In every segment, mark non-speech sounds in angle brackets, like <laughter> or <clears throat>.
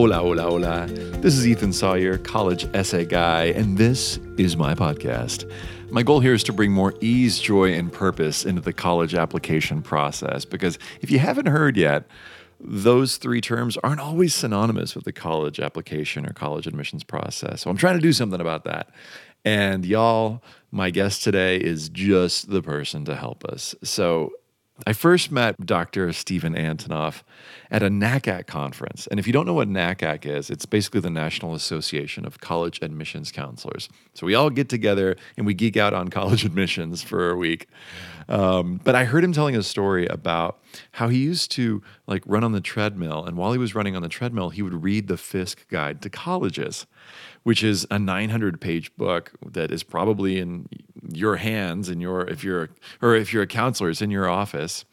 Hola, hola, hola. This is Ethan Sawyer, college essay guy, and this is my podcast. My goal here is to bring more ease, joy, and purpose into the college application process because if you haven't heard yet, those three terms aren't always synonymous with the college application or college admissions process. So I'm trying to do something about that. And y'all, my guest today is just the person to help us. So I first met Dr. Steven Antonoff at a NACAC conference. And if you don't know what NACAC is, it's basically the National Association of College Admissions Counselors. So we all get together and we geek out on <laughs> college admissions for a week. Um, but I heard him telling a story about how he used to like run on the treadmill. And while he was running on the treadmill, he would read the Fiske Guide to Colleges which is a 900 page book that is probably in your hands in your if you're or if you're a counselor it's in your office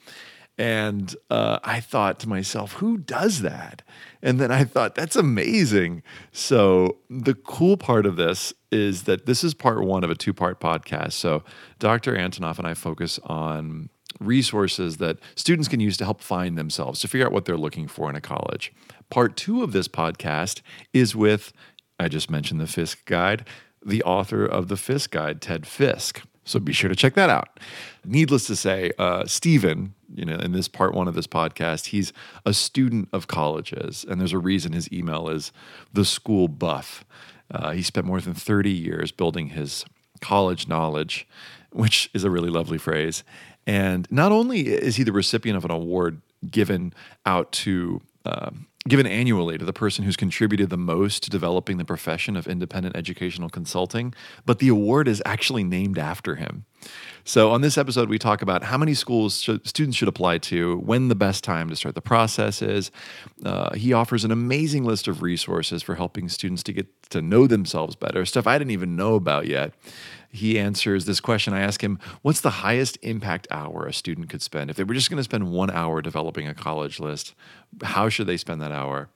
and uh, I thought to myself, who does that? And then I thought, that's amazing. So, the cool part of this is that this is part one of a two part podcast. So, Dr. Antonoff and I focus on resources that students can use to help find themselves, to figure out what they're looking for in a college. Part two of this podcast is with, I just mentioned the Fiske Guide, the author of the Fiske Guide, Ted Fiske. So be sure to check that out. Needless to say, uh, Steven, you know, in this part one of this podcast, he's a student of colleges, and there's a reason his email is the school buff. Uh, he spent more than 30 years building his college knowledge, which is a really lovely phrase. And not only is he the recipient of an award given out to um, given annually to the person who's contributed the most to developing the profession of independent educational consulting, but the award is actually named after him. So, on this episode, we talk about how many schools sh- students should apply to, when the best time to start the process is. Uh, he offers an amazing list of resources for helping students to get to know themselves better, stuff I didn't even know about yet he answers this question. I ask him, What's the highest impact hour a student could spend? If they were just going to spend one hour developing a college list, how should they spend that hour?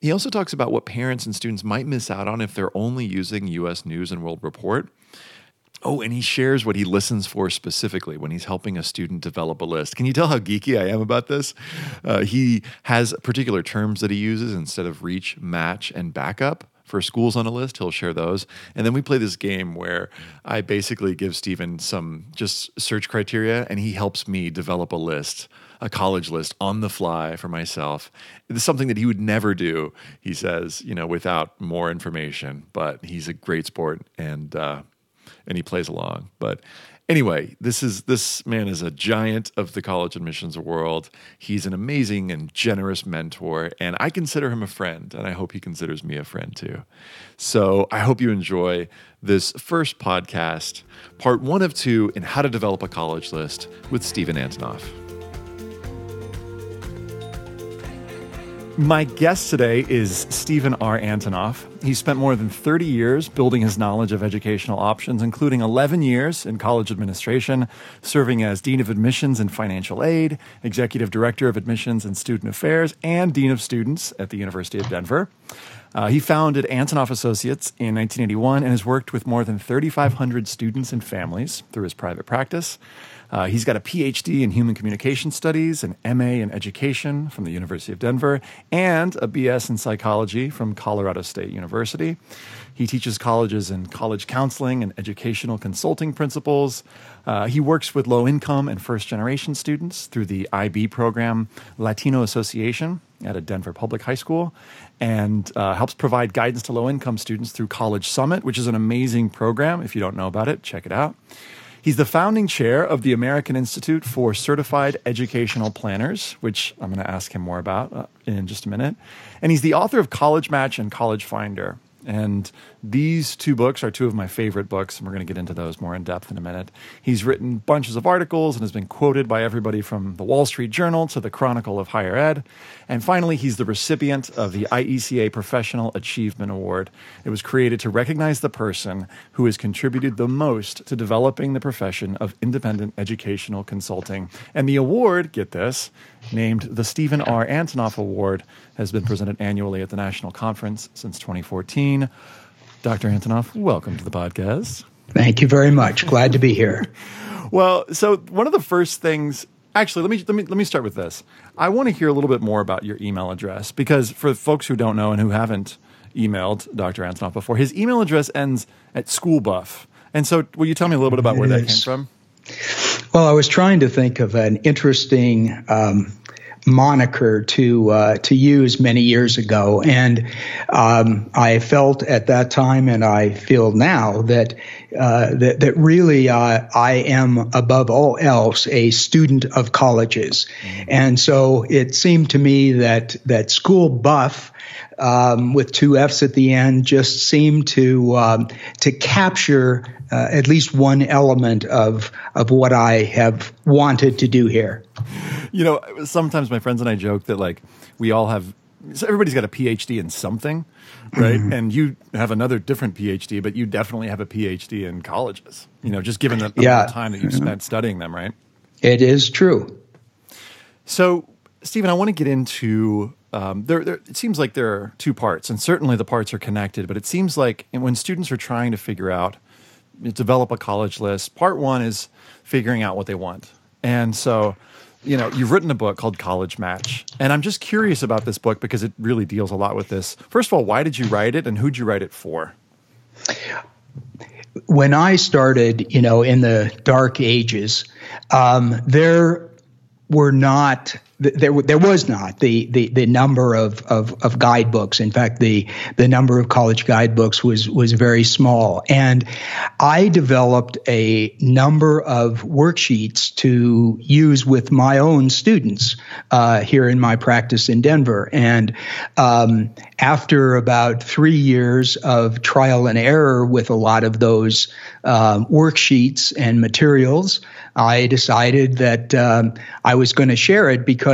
He also talks about what parents and students might miss out on if they're only using US News and World Report. Oh, and he shares what he listens for specifically when he's helping a student develop a list. Can you tell how geeky I am about this? Uh, he has particular terms that he uses instead of reach, match, and backup for schools on a list. He'll share those. And then we play this game where I basically give Steven some just search criteria and he helps me develop a list, a college list on the fly for myself. It's something that he would never do, he says, you know, without more information. But he's a great sport and, uh, and he plays along. But Anyway, this is this man is a giant of the college admissions world. He's an amazing and generous mentor, and I consider him a friend, and I hope he considers me a friend too. So I hope you enjoy this first podcast, part one of two in how to develop a college list with Steven Antonoff. My guest today is Steven R. Antonoff. He spent more than 30 years building his knowledge of educational options, including 11 years in college administration, serving as Dean of Admissions and Financial Aid, Executive Director of Admissions and Student Affairs, and Dean of Students at the University of Denver. Uh, he founded Antonoff Associates in 1981 and has worked with more than 3,500 students and families through his private practice. Uh, he's got a PhD in Human Communication Studies, an MA in Education from the University of Denver, and a BS in Psychology from Colorado State University. He teaches colleges in college counseling and educational consulting principles. Uh, he works with low income and first generation students through the IB program Latino Association at a Denver public high school and uh, helps provide guidance to low income students through College Summit, which is an amazing program. If you don't know about it, check it out. He's the founding chair of the American Institute for Certified Educational Planners, which I'm going to ask him more about uh, in just a minute. And he's the author of College Match and College Finder. And these two books are two of my favorite books, and we're going to get into those more in depth in a minute. He's written bunches of articles and has been quoted by everybody from the Wall Street Journal to the Chronicle of Higher Ed. And finally, he's the recipient of the IECA Professional Achievement Award. It was created to recognize the person who has contributed the most to developing the profession of independent educational consulting. And the award, get this, named the Steven R. Antonoff Award, has been presented annually at the national conference since 2014. Dr. Antonoff, welcome to the podcast. Thank you very much. Glad to be here. <laughs> well, so one of the first things Actually, let me let me let me start with this. I want to hear a little bit more about your email address because for folks who don't know and who haven't emailed Dr. Antonoff before, his email address ends at schoolbuff. And so, will you tell me a little bit about where that came from? Well, I was trying to think of an interesting um, moniker to uh, to use many years ago, and um, I felt at that time, and I feel now that uh, that, that really uh, I am above all else a student of colleges, mm-hmm. and so it seemed to me that that school buff. Um, with two F's at the end, just seemed to um, to capture uh, at least one element of of what I have wanted to do here. You know, sometimes my friends and I joke that like we all have so everybody's got a PhD in something, right? Mm-hmm. And you have another different PhD, but you definitely have a PhD in colleges. You know, just given the, the yeah. time that you've mm-hmm. spent studying them, right? It is true. So, Steven, I want to get into um, there, there, It seems like there are two parts, and certainly the parts are connected. But it seems like when students are trying to figure out develop a college list. Part one is figuring out what they want. And so, you know, you've written a book called College Match. And I'm just curious about this book because it really deals a lot with this. First of all, why did you write it and who'd you write it for? When I started, you know, in the dark ages, um, there were not there there was not the the, the number of, of, of guidebooks. In fact, the the number of college guidebooks was was very small, and I developed a number of worksheets to use with my own students uh, here in my practice in Denver. And um, after about three years of trial and error with a lot of those uh, worksheets and materials, I decided that um, I was going to share it because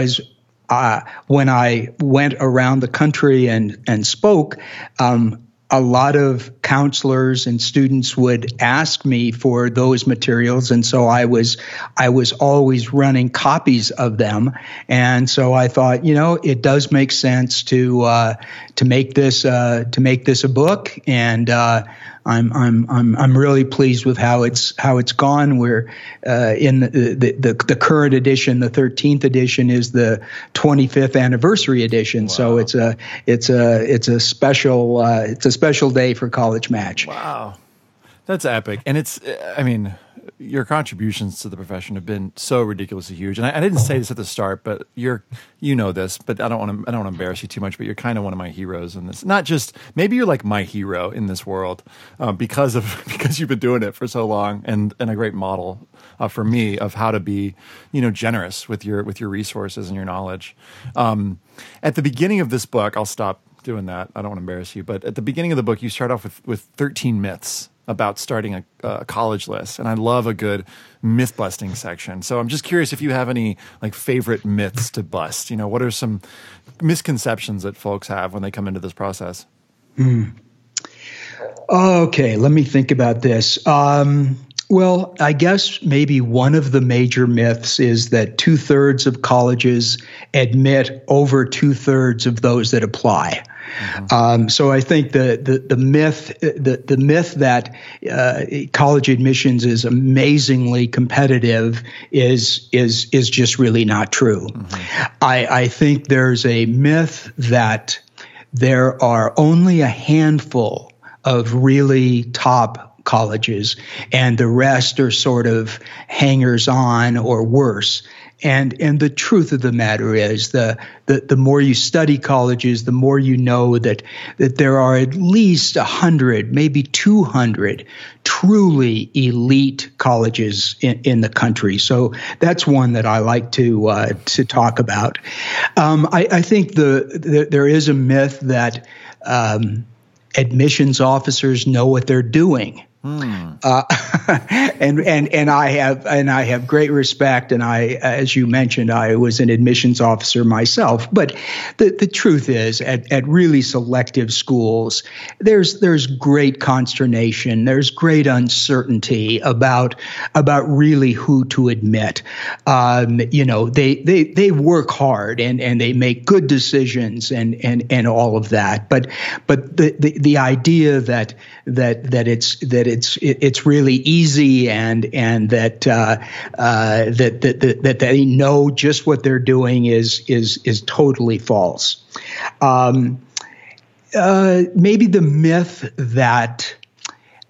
uh, when I went around the country and and spoke, um, a lot of counselors and students would ask me for those materials. And so I was I was always running copies of them. And so I thought you know it does make sense to uh, to make this uh, to make this a book. And uh, I'm I'm I'm I'm really pleased with how it's how it's gone. We're uh, in the, the, the the current edition, the 13th edition is the 25th anniversary edition. Wow. So it's a it's a it's a special uh, it's a special day for College Match. Wow, that's epic, and it's I mean your contributions to the profession have been so ridiculously huge. And I, I, didn't say this at the start, but you're you know this, but I don't want to I don't want to embarrass you too much. But you're kind of one of my heroes in this. Not just maybe you're like my hero in this world um, because of <laughs> because you've been doing it for so long and and a great model uh, for me of how to be you know generous with your with your resources and your knowledge. Um, at the beginning of this book, I'll stop doing that. I don't want to embarrass you, but at the beginning of the book, you start off with with 13 myths about starting a, a, college list, and I love a good myth busting section. So I'm just curious if you have any like favorite myths to bust. You know, what are some misconceptions that folks have when they come into this process? Mm. Okay, let me think about this. Um, well, I guess maybe one of the major myths is that two thirds of colleges admit over two thirds of those that apply. Mm-hmm. Um, so I think the, the, the myth the, the myth that uh, college admissions is amazingly competitive is is is just really not true. Mm-hmm. I, I think there's a myth that there are only a handful of really top colleges, and the rest are sort of hangers on or worse. And and the truth of the matter is the, the the more you study colleges, the more you know that that there are at least hundred, maybe two hundred truly elite colleges in, in the country. So that's one that I like to uh, to talk about. Um, I, I, think the, the, there is a myth that um, admissions officers know what they're doing. Hmm. Uh, <laughs> and and and I have and I have great respect. And I, as you mentioned, I was an admissions officer myself. But the, the truth is, at, at really selective schools, there's there's great consternation. There's great uncertainty about about really who to admit. Um, you know, they they they work hard and and they make good decisions and and and all of that. But but the the, the idea that that that it's that it's it's really easy and and that uh, uh, that, that that that they know just what they're doing is is is totally false. Um, uh, maybe the myth that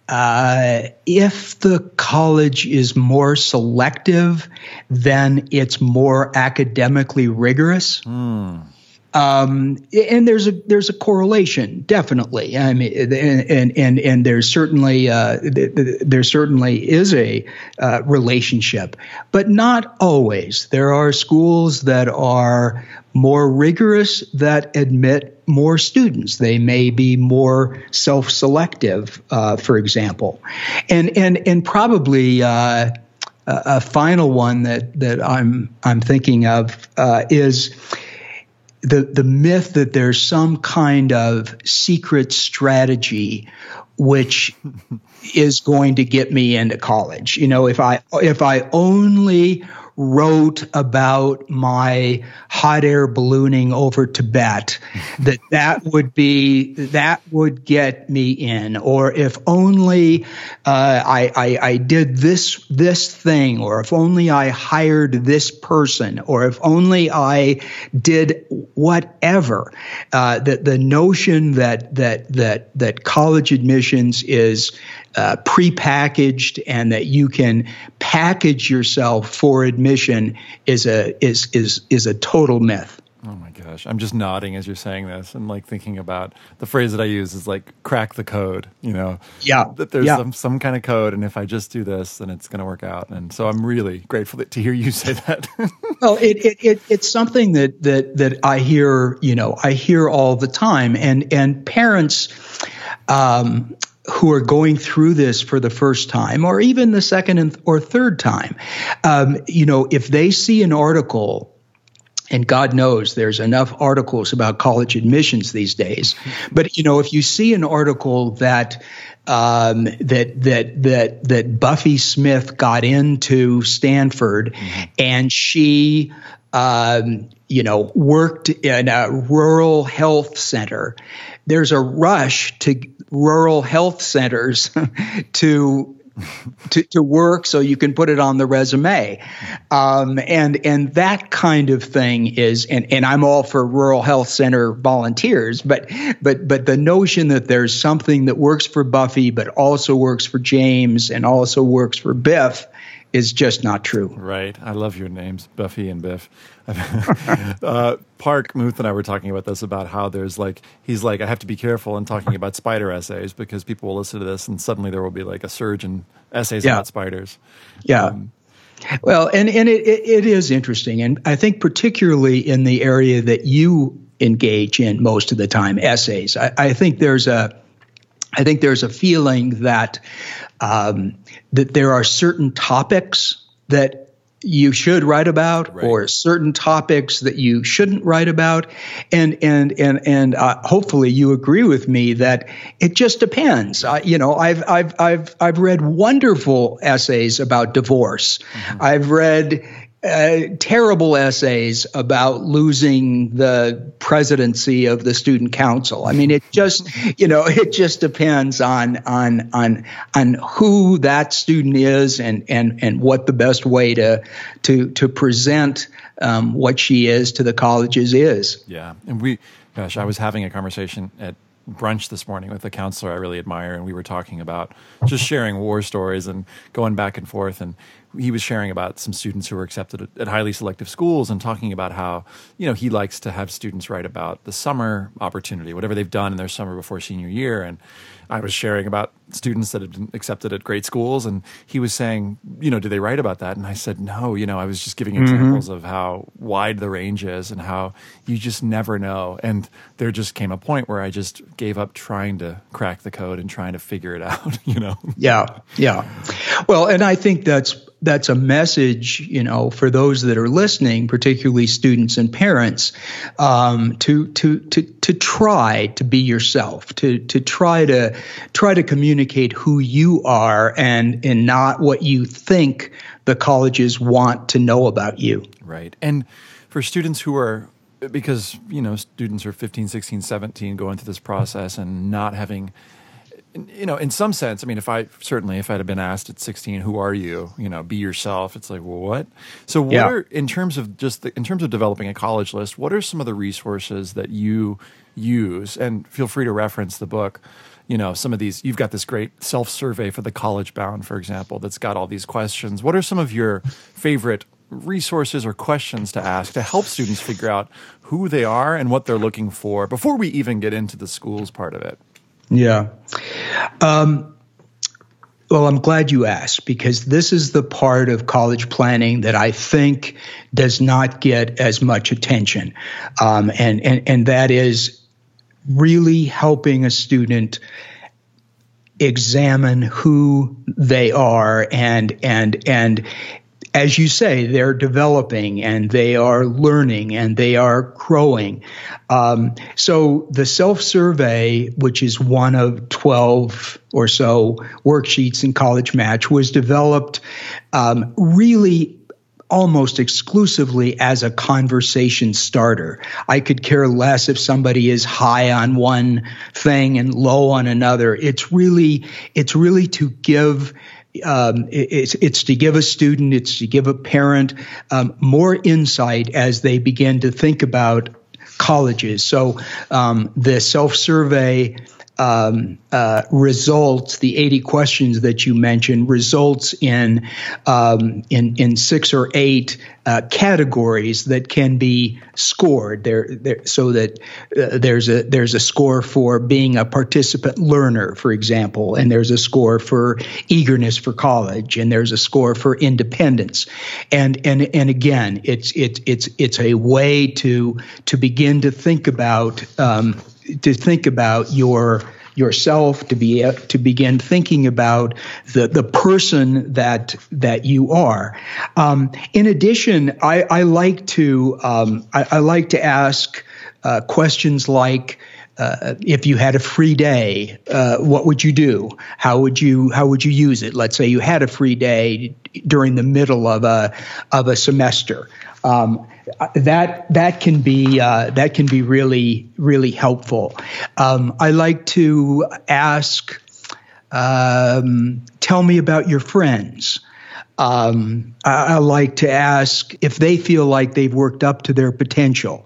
uh, if the college is more selective, then it's more academically rigorous. Mm. Um, and there's a there's a correlation, definitely. I mean, and and and there's certainly uh, there certainly is a uh, relationship, but not always. There are schools that are more rigorous that admit more students. They may be more self-selective, uh, for example, and and and probably. Uh, a final one that, that I'm I'm thinking of uh, is the the myth that there's some kind of secret strategy which <laughs> is going to get me into college. You know, if I if I only wrote about my hot air ballooning over Tibet, that that would be that would get me in. Or if only uh, I, I, I did this this thing, or if only I hired this person, or if only I did whatever. Uh, that the notion that that that that college admissions is uh, prepackaged and that you can package yourself for admission is a is is is a total myth. Oh my gosh, I'm just nodding as you're saying this and like thinking about the phrase that I use is like crack the code, you know. Yeah. That there's yeah. some some kind of code and if I just do this then it's going to work out. And so I'm really grateful to hear you say that. <laughs> well, it, it, it it's something that that that I hear, you know, I hear all the time and and parents um, who are going through this for the first time or even the second or third time um, you know if they see an article and God knows there's enough articles about college admissions these days. But you know, if you see an article that um, that that that that Buffy Smith got into Stanford and she um, you know worked in a rural health center, there's a rush to rural health centers <laughs> to to, to work so you can put it on the resume. Um, and and that kind of thing is and, and I'm all for rural health center volunteers, but but but the notion that there's something that works for Buffy but also works for James and also works for Biff is just not true. Right. I love your names, Buffy and Biff. <laughs> uh, Parke Muth and I were talking about this about how there's like he's like I have to be careful in talking about spider essays because people will listen to this and suddenly there will be like a surge in essays yeah. about spiders. Yeah. Um, well, and and it, it, it is interesting, and I think particularly in the area that you engage in most of the time, essays. I, I think there's a I think there's a feeling that um, that there are certain topics that you should write about right. or certain topics that you shouldn't write about and and and and uh, hopefully you agree with me that it just depends uh, you know i've i've i've i've read wonderful essays about divorce mm-hmm. i've read uh, terrible essays about losing the presidency of the student council. I mean, it just you know <laughs> it just depends on on on on who that student is and and and what the best way to to to present um, what she is to the colleges is. Yeah, and we, gosh, I was having a conversation at brunch this morning with a counselor I really admire, and we were talking about just sharing war stories and going back and forth. And he was sharing about some students who were accepted at, at, highly selective schools and talking about how you know he likes to have students write about the summer opportunity, whatever they've done in their summer before senior year. And I was sharing about students that had been accepted at great schools, and he was saying, you know, do they write about that? And I said, no. You know, I was just giving mm-hmm. examples of how wide the range is and how you just never know. And there just came a point where I just gave up trying to crack the code and trying to figure it <laughs> out. You know? Yeah, yeah. Well, and I think that's that's a message, you know, for those that are listening, particularly students and parents, um, to to to to try to be yourself, to to try to try to communicate who you are and and not what you think the colleges want to know about you. Right, and for students who are because you know students are 15 16 17 going through this process and not having you know, in some sense, I mean, if I certainly if I'd have been asked at 16, who are you? You know, be yourself. It's like, well, what? So, what yeah. are in terms of just the, in terms of developing a college list? What are some of the resources that you use? And feel free to reference the book. You know, some of these. You've got this great self survey for the college bound, for example, that's got all these questions. What are some of your favorite resources or questions to ask to help students figure out who they are and what they're looking for before we even get into the schools part of it? Yeah. Um, well, I'm glad you asked because this is the part of college planning that I think does not get as much attention. Um, and, and, and that is really helping a student examine who they are and and and as you say, they're developing and they are learning and they are growing. Um, so the self survey, which is one of 12 or so worksheets in College Match, was developed um, really almost exclusively as a conversation starter. I could care less if somebody is high on one thing and low on another. It's really it's really to give um, it's, it's to give a student, it's to give a parent um, more insight as they begin to think about colleges. So um, the self survey um, uh, results, the 80 questions that you mentioned, results in um, in, in six or eight uh, categories that can be scored. There, there so that uh, there's a there's a score for being a participant learner, for example, and there's a score for eagerness for college, and there's a score for independence, and and and again, it's it's it's it's a way to to begin to think about. Um, to think about your yourself to be to begin thinking about the the person that that you are. Um, in addition, I, I like to um, I, I, like to ask uh, questions like. Uh, if you had a free day, uh, what would you do? How would you how would you use it? Let's say you had a free day during the middle of a of a semester. Um, that that can be uh, that can be really really helpful. Um, I like to ask, um, tell me about your friends. Um, I, I, like to ask if they feel like they've worked up to their potential.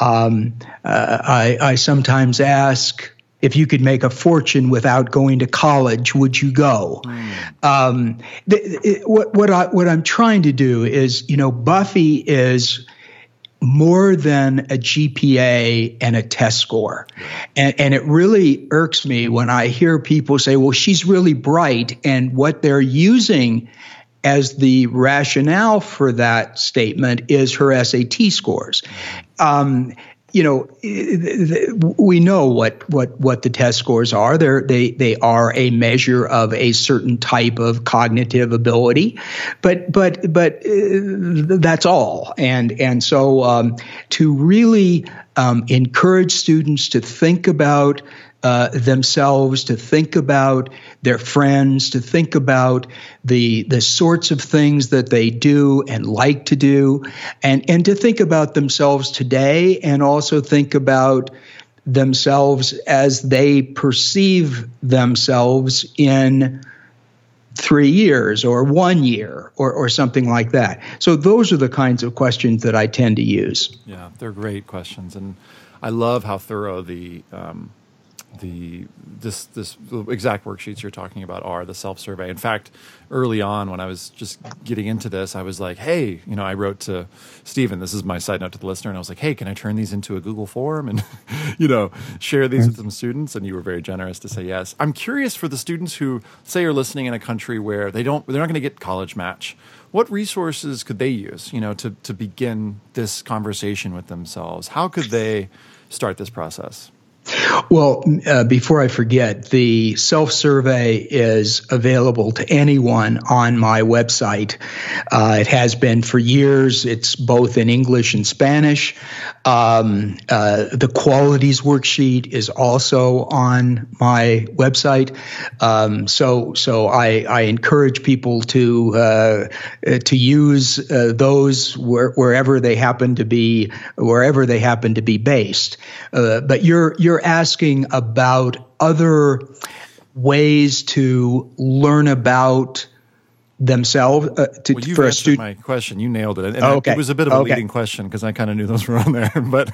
Um, uh, I, I sometimes ask if you could make a fortune without going to college, would you go? Mm. Um, what what I what I'm trying to do is, you know, Buffy is more than a GPA and a test score. And, and it really irks me when I hear people say, well, she's really bright. And what they're using as the rationale for that statement is her SAT scores. Um, you know, we know what what what the test scores are. They're, they they are a measure of a certain type of cognitive ability, but but but uh, that's all. And and so um, to really um, encourage students to think about uh, themselves, to think about their friends, to think about the the sorts of things that they do and like to do, and and to think about themselves today, and also think about themselves as they perceive themselves in three years or one year or, or something like that. So those are the kinds of questions that I tend to use. Yeah, they're great questions, and I love how thorough the um, the this this exact worksheets you're talking about are the self survey. In fact, early on when I was just getting into this, I was like, "Hey, you know," I wrote to Steven. This is my side note to the listener, and I was like, "Hey, can I turn these into a Google form and <laughs> you know share these with some students?" And you were very generous to say yes. I'm curious for the students who say are listening in a country where they don't they're not going to get college match. What resources could they use, you know, to to begin this conversation with themselves? How could they start this process? Well, uh, before I forget, the self survey is available to anyone on my website. Uh, it has been for years. It's both in English and Spanish. Um, uh, the qualities worksheet is also on my website. Um, so, so I, I, encourage people to uh, to use uh, those where, wherever they happen to be, wherever they happen to be based. Uh, but you're you're asking about other ways to learn about themselves uh, to, well, for a student. My question, you nailed it, and okay. it was a bit of a okay. leading question because I kind of knew those <laughs> were on there, but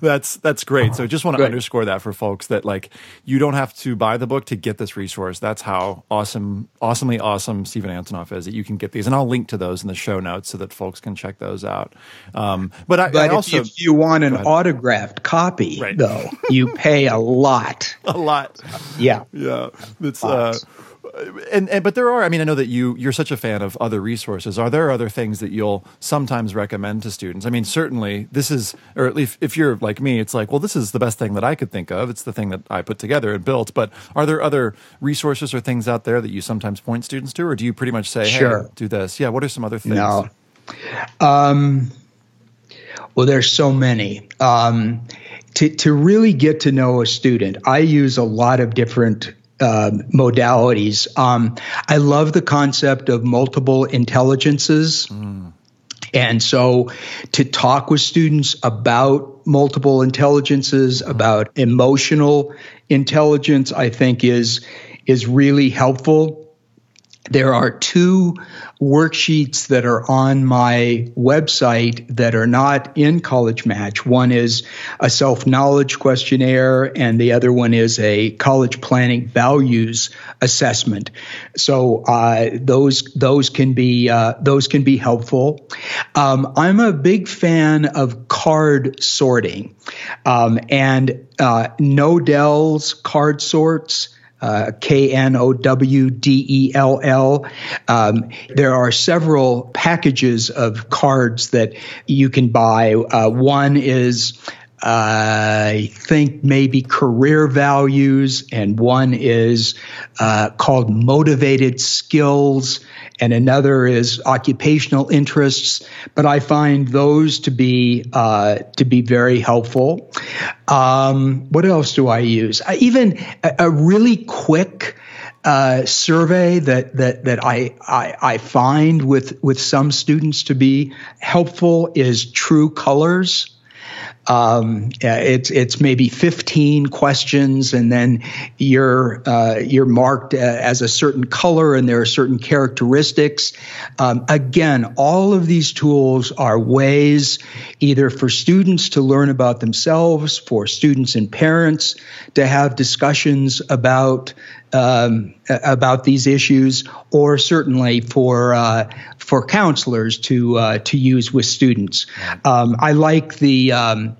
that's that's great. So I just want to underscore that for folks that like you don't have to buy the book to get this resource. That's how awesome, awesomely awesome Steven Antonoff is that you can get these, and I'll link to those in the show notes so that folks can check those out. Um, but I, but I also, if, if, you want an autographed copy, right. though, you pay a lot. <laughs> a lot. Yeah, yeah. It's. Uh, and, and but there are. I mean, I know that you you're such a fan of other resources. Are there other things that you'll sometimes recommend to students? I mean, certainly this is, or at least if you're like me, it's like, well, this is the best thing that I could think of. It's the thing that I put together and built. But are there other resources or things out there that you sometimes point students to, or do you pretty much say, sure. hey, do this? Yeah. What are some other things? No. Um, well, there's so many. Um, to, to really get to know a student, I use a lot of different uh, modalities. Um, I love the concept of multiple intelligences. Mm. And so to talk with students about multiple intelligences, about emotional intelligence, I think is is really helpful. There are two worksheets that are on my website that are not in College Match. One is a self knowledge questionnaire, and the other one is a college planning values assessment. So uh, those those can be uh, those can be helpful. Um, I'm a big fan of card sorting, um, and uh, Knowdell's card sorts uh, K N O W D E L L. Um, there are several packages of cards that you can buy. Uh, one is I think maybe career values, and one is uh, called motivated skills, and another is occupational interests. But I find those to be uh, to be very helpful. Um, what else do I use? I, even a, a, really quick. Uh, survey that that that I, I I find with with some students to be helpful is True Colors. Um, it's it's maybe 15 questions, and then you're uh, you're marked uh, as a certain color, and there are certain characteristics. Um, again, all of these tools are ways either for students to learn about themselves, for students and parents to have discussions about um, about these issues, or certainly for uh, for counselors to uh, to use with students. Um, I like the um,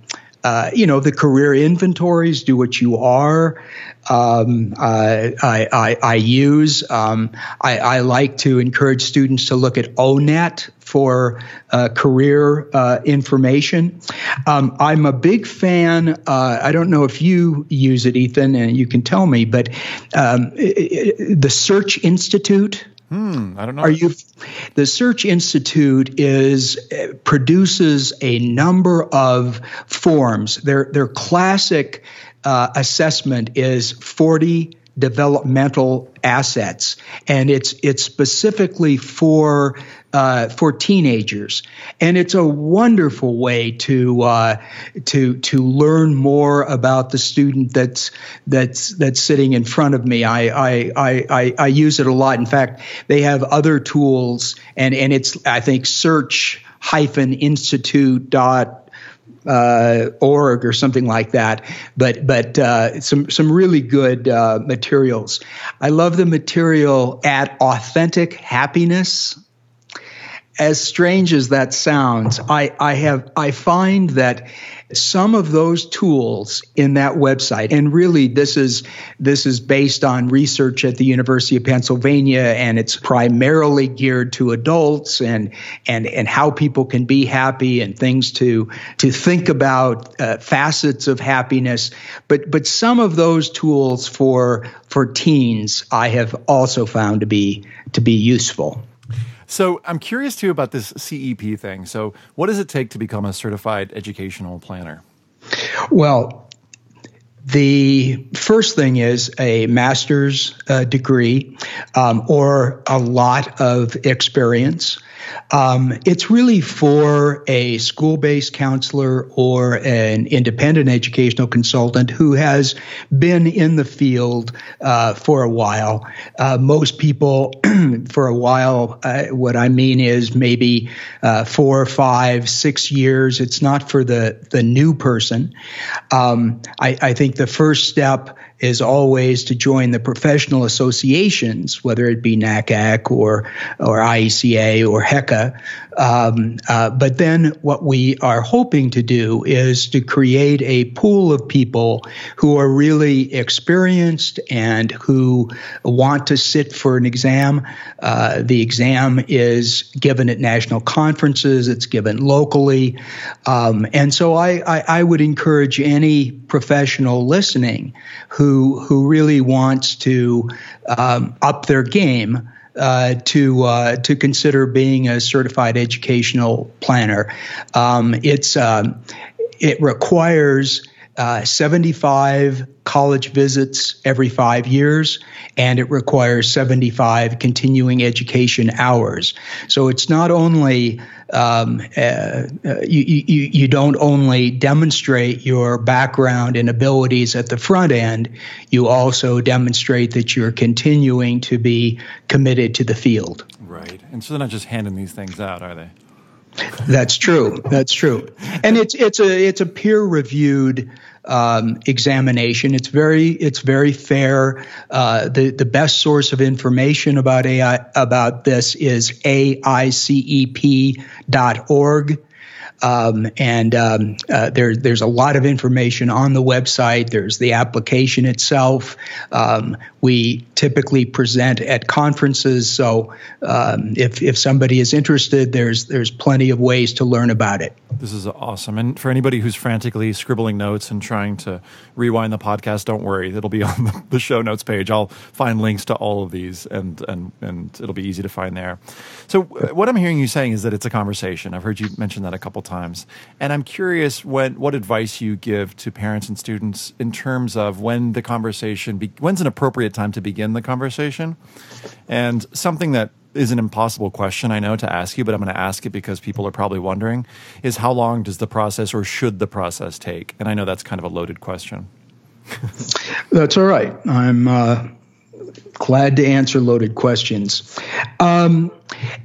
uh, you know the career inventories. Do what you are. Um, I, I, I, use. Um, I, I, like to encourage students to look at O*NET for uh, career uh, information. Um, I'm a big fan. Uh, I don't know if you use it, Ethan, and you can tell me, but um, it, it, the Search Institute. Hmm, I don't know. Are you? The Search Institute is uh, produces a number of forms. Their their classic uh, assessment is forty developmental assets, and it's it's specifically for uh, for teenagers, and it's a wonderful way to uh, to to learn more about the student that's that's that's sitting in front of me. I I I, I use it a lot. In fact, they have other tools, and and it's I think search hyphen institute dot uh, org or something like that. But but uh, some some really good uh, materials. I love the material at Authentic Happiness. As strange as that sounds, I, I have I find that some of those tools in that website and really this is this is based on research at the University of Pennsylvania and it's primarily geared to adults and and and how people can be happy and things to to think about uh, facets of happiness. But but some of those tools for for teens I have also found to be to be useful so I'm curious too about this CEP thing. So what does it take to become a certified educational planner? Well, the first thing is a master's uh, degree um, or a lot of experience. Um, it's really for a school based counselor or an independent educational consultant who has been in the field uh, for a while. Uh, most people, <clears throat> for a while, uh, what I mean is maybe uh, four, five, six years. It's not for the, the new person. Um, I, I think the first step is always to join the professional associations, whether it be NACAC or or IECA or HECA. Um, uh, but then what we are hoping to do is to create a pool of people who are really experienced and who want to sit for an exam. Uh, the exam is given at national conferences, it's given locally. Um, and so I, I, I would encourage any professional listening who, who really wants to um, up their game uh, to uh, to consider being a certified educational planner. Um, it's um, it requires uh, 75 college visits every five years, and it requires 75 continuing education hours. So it's not only um, uh, uh, you, you, you don't only demonstrate your background and abilities at the front end, you also demonstrate that you're continuing to be committed to the field. Right. And so they're not just handing these things out, are they? That's true. That's true. And it's it's a it's a peer reviewed um, examination. It's very it's very fair. Uh, the the best source of information about AI about this is aicep.org. Um, and um, uh, there, there's a lot of information on the website. There's the application itself. Um, we typically present at conferences, so um, if, if somebody is interested, there's there's plenty of ways to learn about it. This is awesome. And for anybody who's frantically scribbling notes and trying to rewind the podcast, don't worry. It'll be <laughs> on the show notes page. I'll find links to all of these, and and and it'll be easy to find there. So what I'm hearing you saying is that it's a conversation. I've heard you mention that a couple times, and I'm curious when what advice you give to parents and students in terms of when the conversation be, when's an appropriate time to begin the conversation, and something that is an impossible question, I know, to ask you, but I'm going to ask it because people are probably wondering is how long does the process or should the process take? And I know that's kind of a loaded question. that's all right. I'm uh, glad to answer loaded questions. Um,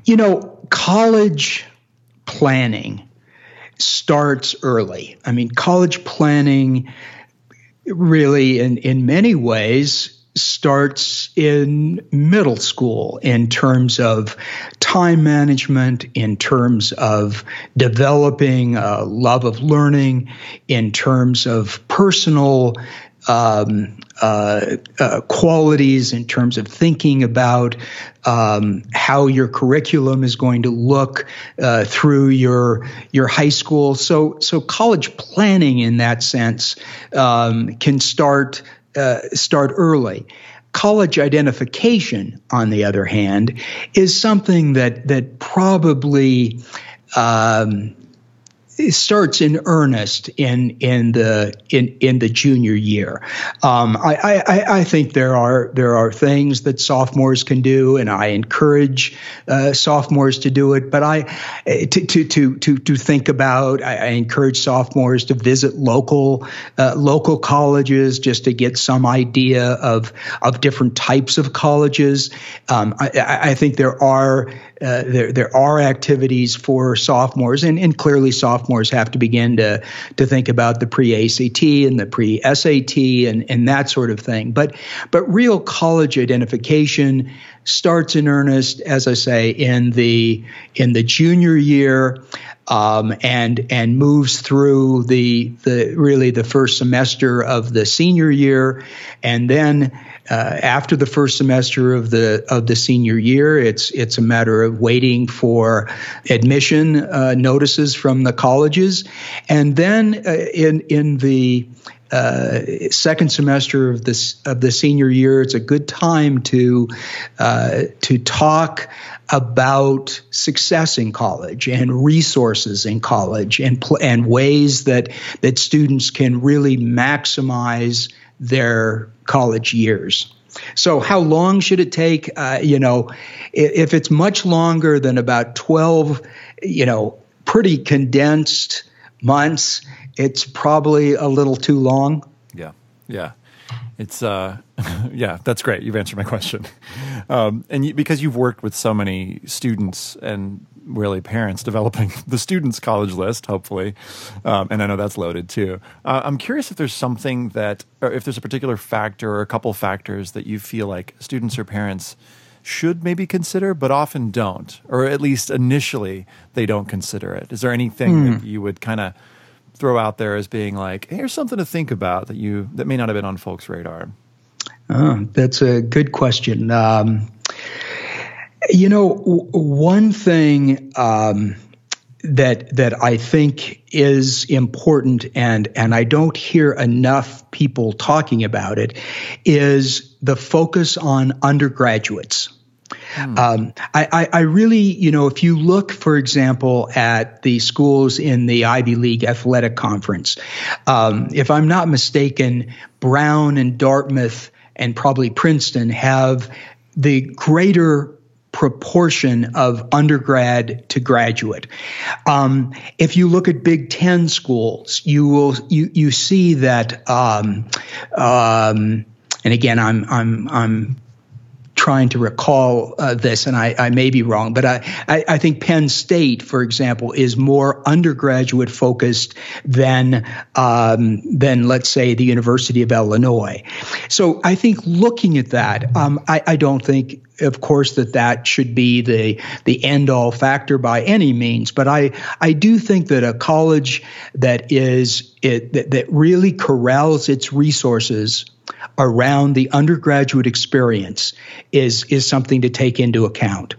you know, college planning starts early. I mean, college planning really, in, in many ways, starts in middle school in terms of time management, in terms of developing a love of learning, in terms of personal um, uh, uh, qualities in terms of thinking about um, how your curriculum is going to look uh, through your your high school. So so college planning in that sense um, can start uh, start early. College identification, on the other hand, is something that that probably um, starts in earnest in in the in in the junior year. Um, I, I, I think there are there are things that sophomores can do, and I encourage uh, sophomores to do it. But I to to to to, to think about. I, I encourage sophomores to visit local uh, local colleges just to get some idea of of different types of colleges. Um, I, I think there are uh, there there are activities for sophomores, and, and clearly sophomores have to begin to to think about the pre ACT and the pre SAT and and that sort of thing. But but real college identification starts in earnest, as I say, in the in the junior year. Um, and and moves through the the really the first semester of the senior year, and then uh, after the first semester of the of the senior year, it's it's a matter of waiting for admission uh, notices from the colleges, and then uh, in in the uh, second semester of this of the senior year. It's a good time to uh, to talk about success in college and resources in college and pl- and ways that that students can really maximize their college years. So, how long should it take? Uh, you know, if it's much longer than about 12, you know, pretty condensed months, it's probably a little too long. Yeah. Yeah. It's uh, <laughs> yeah, that's great. You've answered my question, um, and you, because you've worked with so many students and really parents developing <laughs> the students' college list, hopefully, um, and I know that's loaded too. Uh, I'm curious if there's something that, or if there's a particular factor or a couple factors that you feel like students or parents should maybe consider, but often don't, or at least initially they don't consider it. Is there anything mm. that you would kind of throw out there as being like, here's something to think about that you that may not have been on folks' radar? Oh, that's a good question. Um, you know, w- one thing um, that that I think is important, and and I don't hear enough people talking about it, is the focus on undergraduates. Hmm. Um, I, I, I, really, you know, if you look, for example, at the schools in the Ivy League Athletic Conference, um, if I'm not mistaken, Brown and Dartmouth and probably Princeton have the greater proportion of undergrad to graduate. Um, if you look at Big Ten schools, you will you you see that. Um, um, and again, I'm I'm I'm trying to recall uh, this, and I, I, may be wrong, but I, I, I, think Penn State, for example, is more undergraduate focused than um, than let's say the University of Illinois. So I think looking at that, um, I, I don't think of course that that should be the the end all factor by any means but i i do think that a college that is it that, that really corrals its resources around the undergraduate experience is is something to take into account.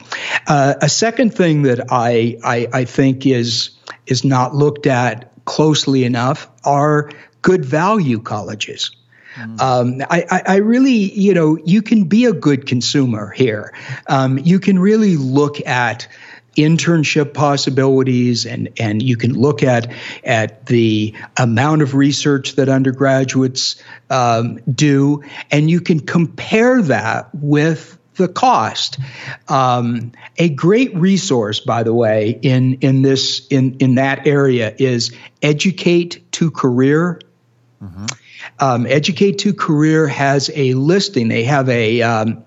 Uh, a second thing that I, I I think is is not looked at closely enough are good value colleges. Mm. Um, I, I, really, you know, you can be a good consumer here. Um, you can really look at internship possibilities and and you can look at at the amount of research that undergraduates um, do and you can compare that with the cost um, a great resource by the way in in this in in that area is educate to career mm-hmm. Um, educate to career has a listing they have a um,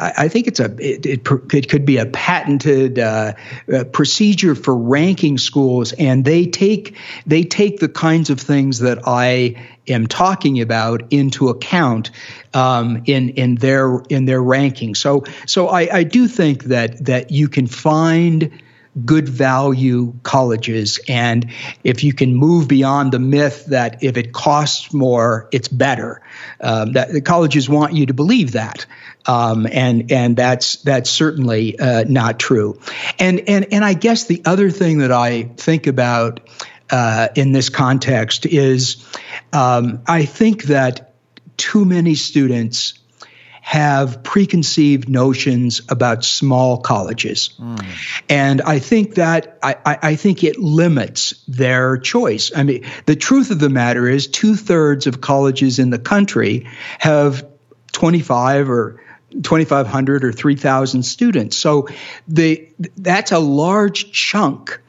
I think it's a it, it, it could be a patented uh, uh, procedure for ranking schools, and they take they take the kinds of things that I am talking about into account um, in in their in their ranking. So so I, I do think that that you can find good value colleges. And if you can move beyond the myth that if it costs more, it's better, um, that the colleges want you to believe that. Um, and and that's that's certainly uh, not true. And and and I guess the other thing that I think about uh, in this context is um, I think that too many students have preconceived notions about small colleges. Mm. And I think that I, I, think it limits their choice. I mean, the truth of the matter is two thirds of colleges in the country have 25 or 2,500 or 3,000 students. So the, that's a large chunk.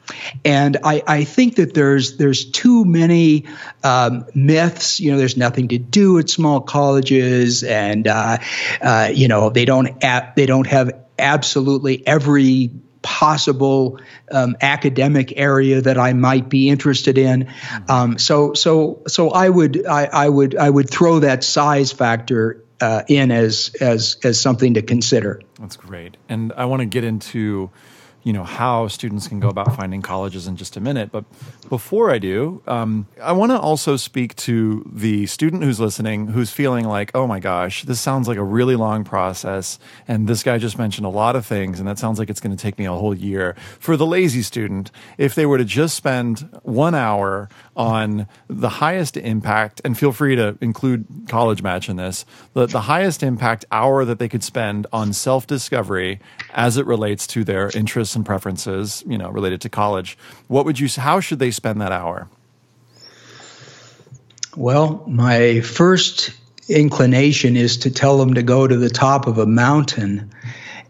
And I, I think that there's there's too many um, myths. You know, there's nothing to do at small colleges, and uh, uh, you know they don't they don't have absolutely every possible um, academic area that I might be interested in. Mm-hmm. Um, so so so I would I, I would I would throw that size factor uh, in as as as something to consider. That's great, and I want to get into you know how students can go about finding colleges in just a minute. But before I do, um, I want to also speak to the student who's listening, who's feeling like, oh my gosh, this sounds like a really long process, and this guy just mentioned a lot of things, and that sounds like it's going to take me a whole year. For the lazy student, if they were to just spend one hour on the highest impact, and feel free to include College Match in this, the, the highest impact hour that they could spend on self discovery as it relates to their interests and preferences, you know, related to college. What would you? How should they spend that hour? Well, my first inclination is to tell them to go to the top of a mountain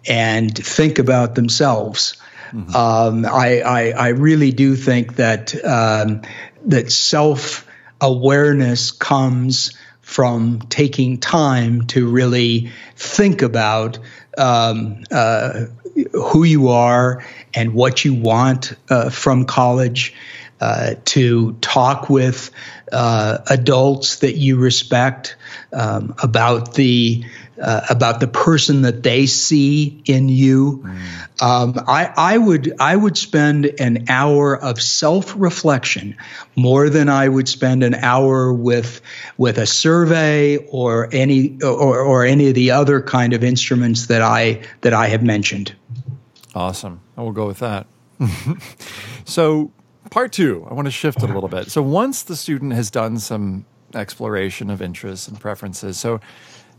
and think about themselves. Mm-hmm. Um, I, I, I, really do think that um, that self awareness comes from taking time to really think about um, uh, who you are and what you want uh, from college, uh, to talk with uh, adults that you respect um, about the uh, about the person that they see in you. Um, I, I would I would spend an hour of self reflection more than I would spend an hour with with a survey or any or, or any of the other kind of instruments that I that I have mentioned. Awesome. I will go with that. <laughs> so, part two, I want to shift it a little bit. So, once the student has done some exploration of interests and preferences, so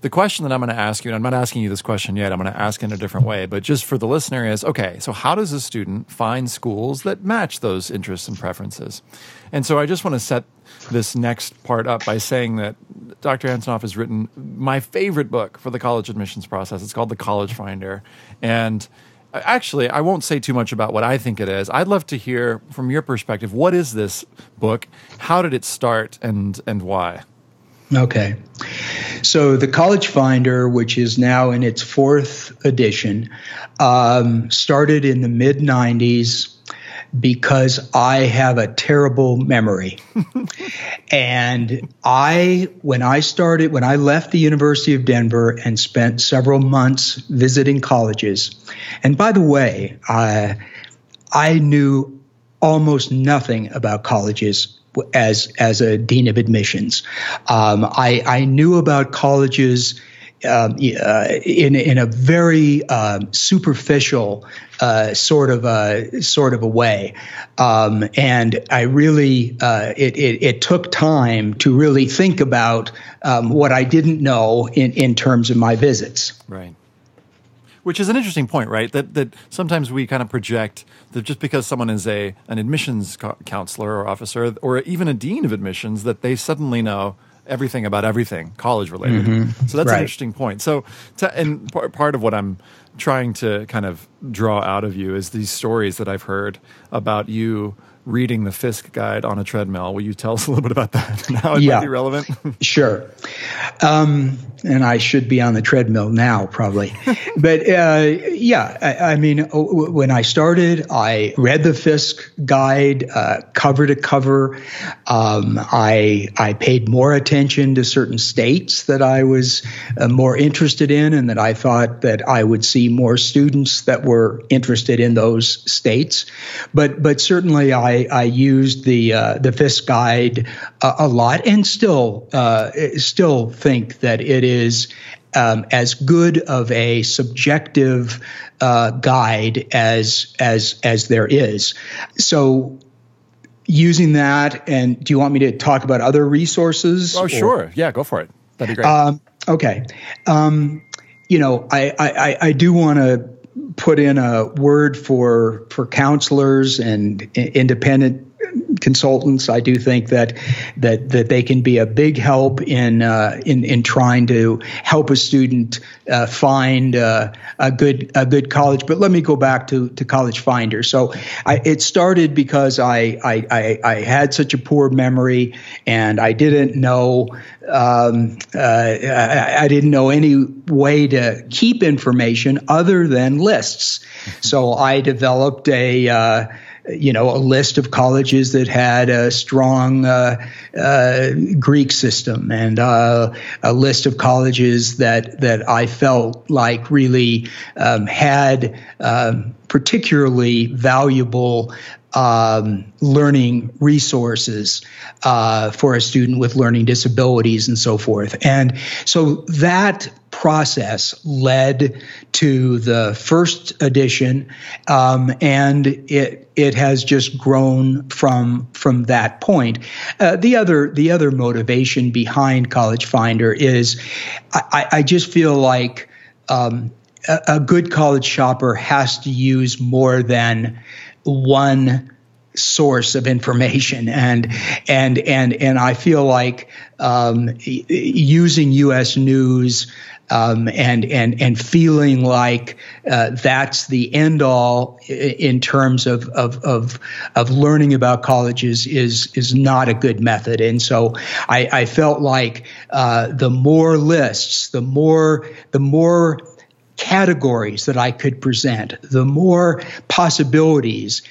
the question that I'm going to ask you, and I'm not asking you this question yet, I'm going to ask in a different way, but just for the listener is okay, so how does a student find schools that match those interests and preferences? And so I just want to set this next part up by saying that Dr. Antonoff has written my favorite book for the college admissions process. It's called The College Finder. And uh, actually, I won't say too much about what I think it is. I'd love to hear from your perspective. What is this book? How did it start, and and why? Okay, so the College Finder, which is now in its fourth edition, um, started in the mid '90s because I have a terrible memory. <laughs> and I, when I started, when I left the University of Denver and spent several months visiting colleges, and by the way, I, I knew almost nothing about colleges as as a dean of admissions. Um, I, I knew about colleges um, uh, in in a very um, superficial uh, sort of a sort of a way, um, and I really uh, it, it, it took time to really think about um, what I didn't know in in terms of my visits. Right. Which is an interesting point, right? That that sometimes we kind of project that just because someone is a an admissions co- counselor or officer or even a dean of admissions that they suddenly know everything about everything college related. Mm-hmm. So that's right. an interesting point. So, to, and p- part of what I'm trying to kind of draw out of you is these stories that I've heard about you reading the Fiske guide on a treadmill. Will you tell us a little bit about that <laughs> and how it yeah, might be relevant? <laughs> sure. Um, and I should be on the treadmill now, probably. <laughs> but uh, yeah, I, I, mean, when I started, I read the Fiske guide uh, cover to cover. Um, I I paid more attention to certain states that I was uh, more interested in, and that I thought that I would see more students that were interested in those states. But but certainly, I I used the uh, the Fiske guide a, a lot, and still uh, still think that it is um, as good of a subjective uh, guide as as as there is. So using that, and do you want me to talk about other resources? Oh, or? sure. Yeah, go for it. That'd be great. Um, okay. Um, you know, I I, I do want to put in a word for for counselors and independent consultants. I do think that that that they can be a big help in uh, in in trying to help a student uh, find uh, a good a good college. But let me go back to to College Finder. So I, it started because I, I, I I had such a poor memory and I didn't know um, uh, I, I, didn't know any way to keep information other than lists. So I developed a uh, you know, a list of colleges that had a strong uh, uh, Greek system, and uh, a list of colleges that that I felt like really um, had um, particularly valuable um, learning resources uh, for a student with learning disabilities and so forth. And so that process led to the first edition, um, and it it has just grown from from that point. Uh, the other the other motivation behind College Finder is I, I just feel like. Um, a, a good college shopper has to use more than one source of information and and and and I feel like um, using U.S. news um, and and and feeling like uh, that's the end all in terms of, of of of learning about colleges is is not a good method. And so I, I felt like uh, the more lists, the more the more categories that I could present, the more possibilities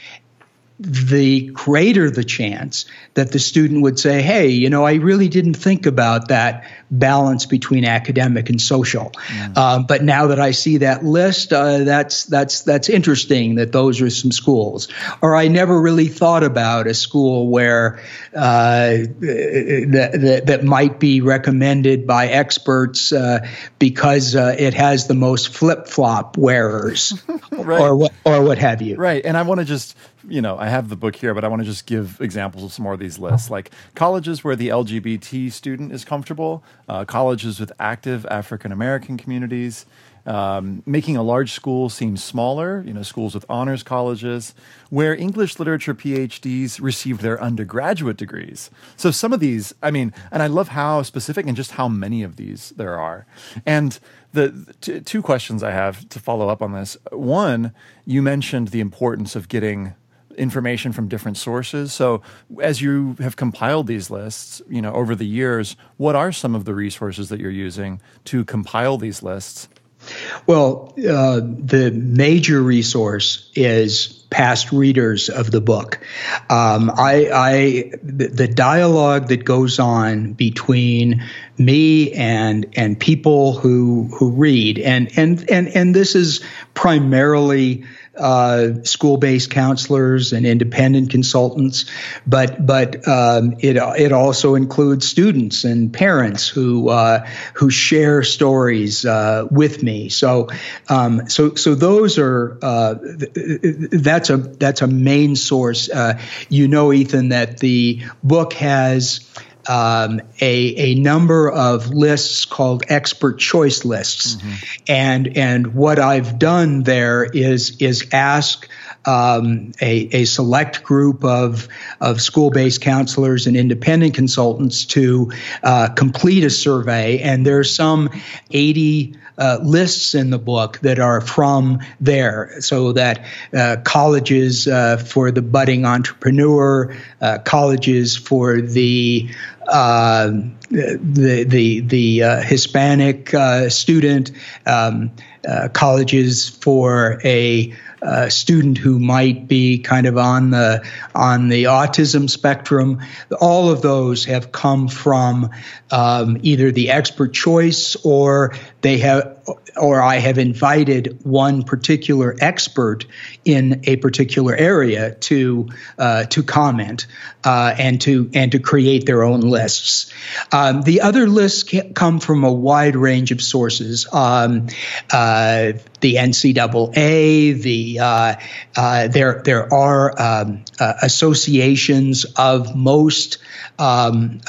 the greater the chance that the student would say, Hey, you know, I really didn't think about that balance between academic and social. Um, but now that I see that list, uh, that's that's that's interesting that those are some schools. Or I never really thought about a school where uh, that, that, that might be recommended by experts uh, because uh, it has the most flip flop wearers, <laughs> right. or what or what have you. Right, and I want to just you know, I have the book here, but I want to just give examples of some more of these lists. Like colleges where the LGBT student is comfortable, uh, colleges with active African American communities, um, making a large school seem smaller, you know, schools with honors colleges, where English literature PhDs received their undergraduate degrees. So some of these, I mean, and I love how specific and just how many of these there are. And the, the t- two questions I have to follow up on this. One, you mentioned the importance of getting information from different sources. So, as you have compiled these lists, you know, over the years, what are some of the resources that you're using to compile these lists? Well, uh, the major resource is past readers of the book. Um, I, I the, the, dialogue that goes on between me and and people who who read, and and and and this is primarily uh, school-based counselors and independent consultants, but but um, it it also includes students and parents who uh, who share stories uh, with me. So um, so so those are uh, that's a that's a main source. Uh, you know, Ethan, that the book has um, a, a number of lists called expert choice lists. Mm-hmm. And, and what I've done there is, is ask um, a, a select group of, of school based counselors and independent consultants to uh, complete a survey. And there's some 80 uh, lists in the book that are from there, so that uh, colleges uh, for the budding entrepreneur, uh, colleges for the the the the Hispanic student, um, colleges for a uh, student who might be kind of on the on the autism spectrum. All of those have come from um, either the expert choice or they have or I have invited one particular expert in a particular area to uh, to comment uh, and to and to create their own lists. Um, the other lists come from a wide range of sources. Um, uh, the NCAA, the uh, uh, there there are um, uh, associations of most um,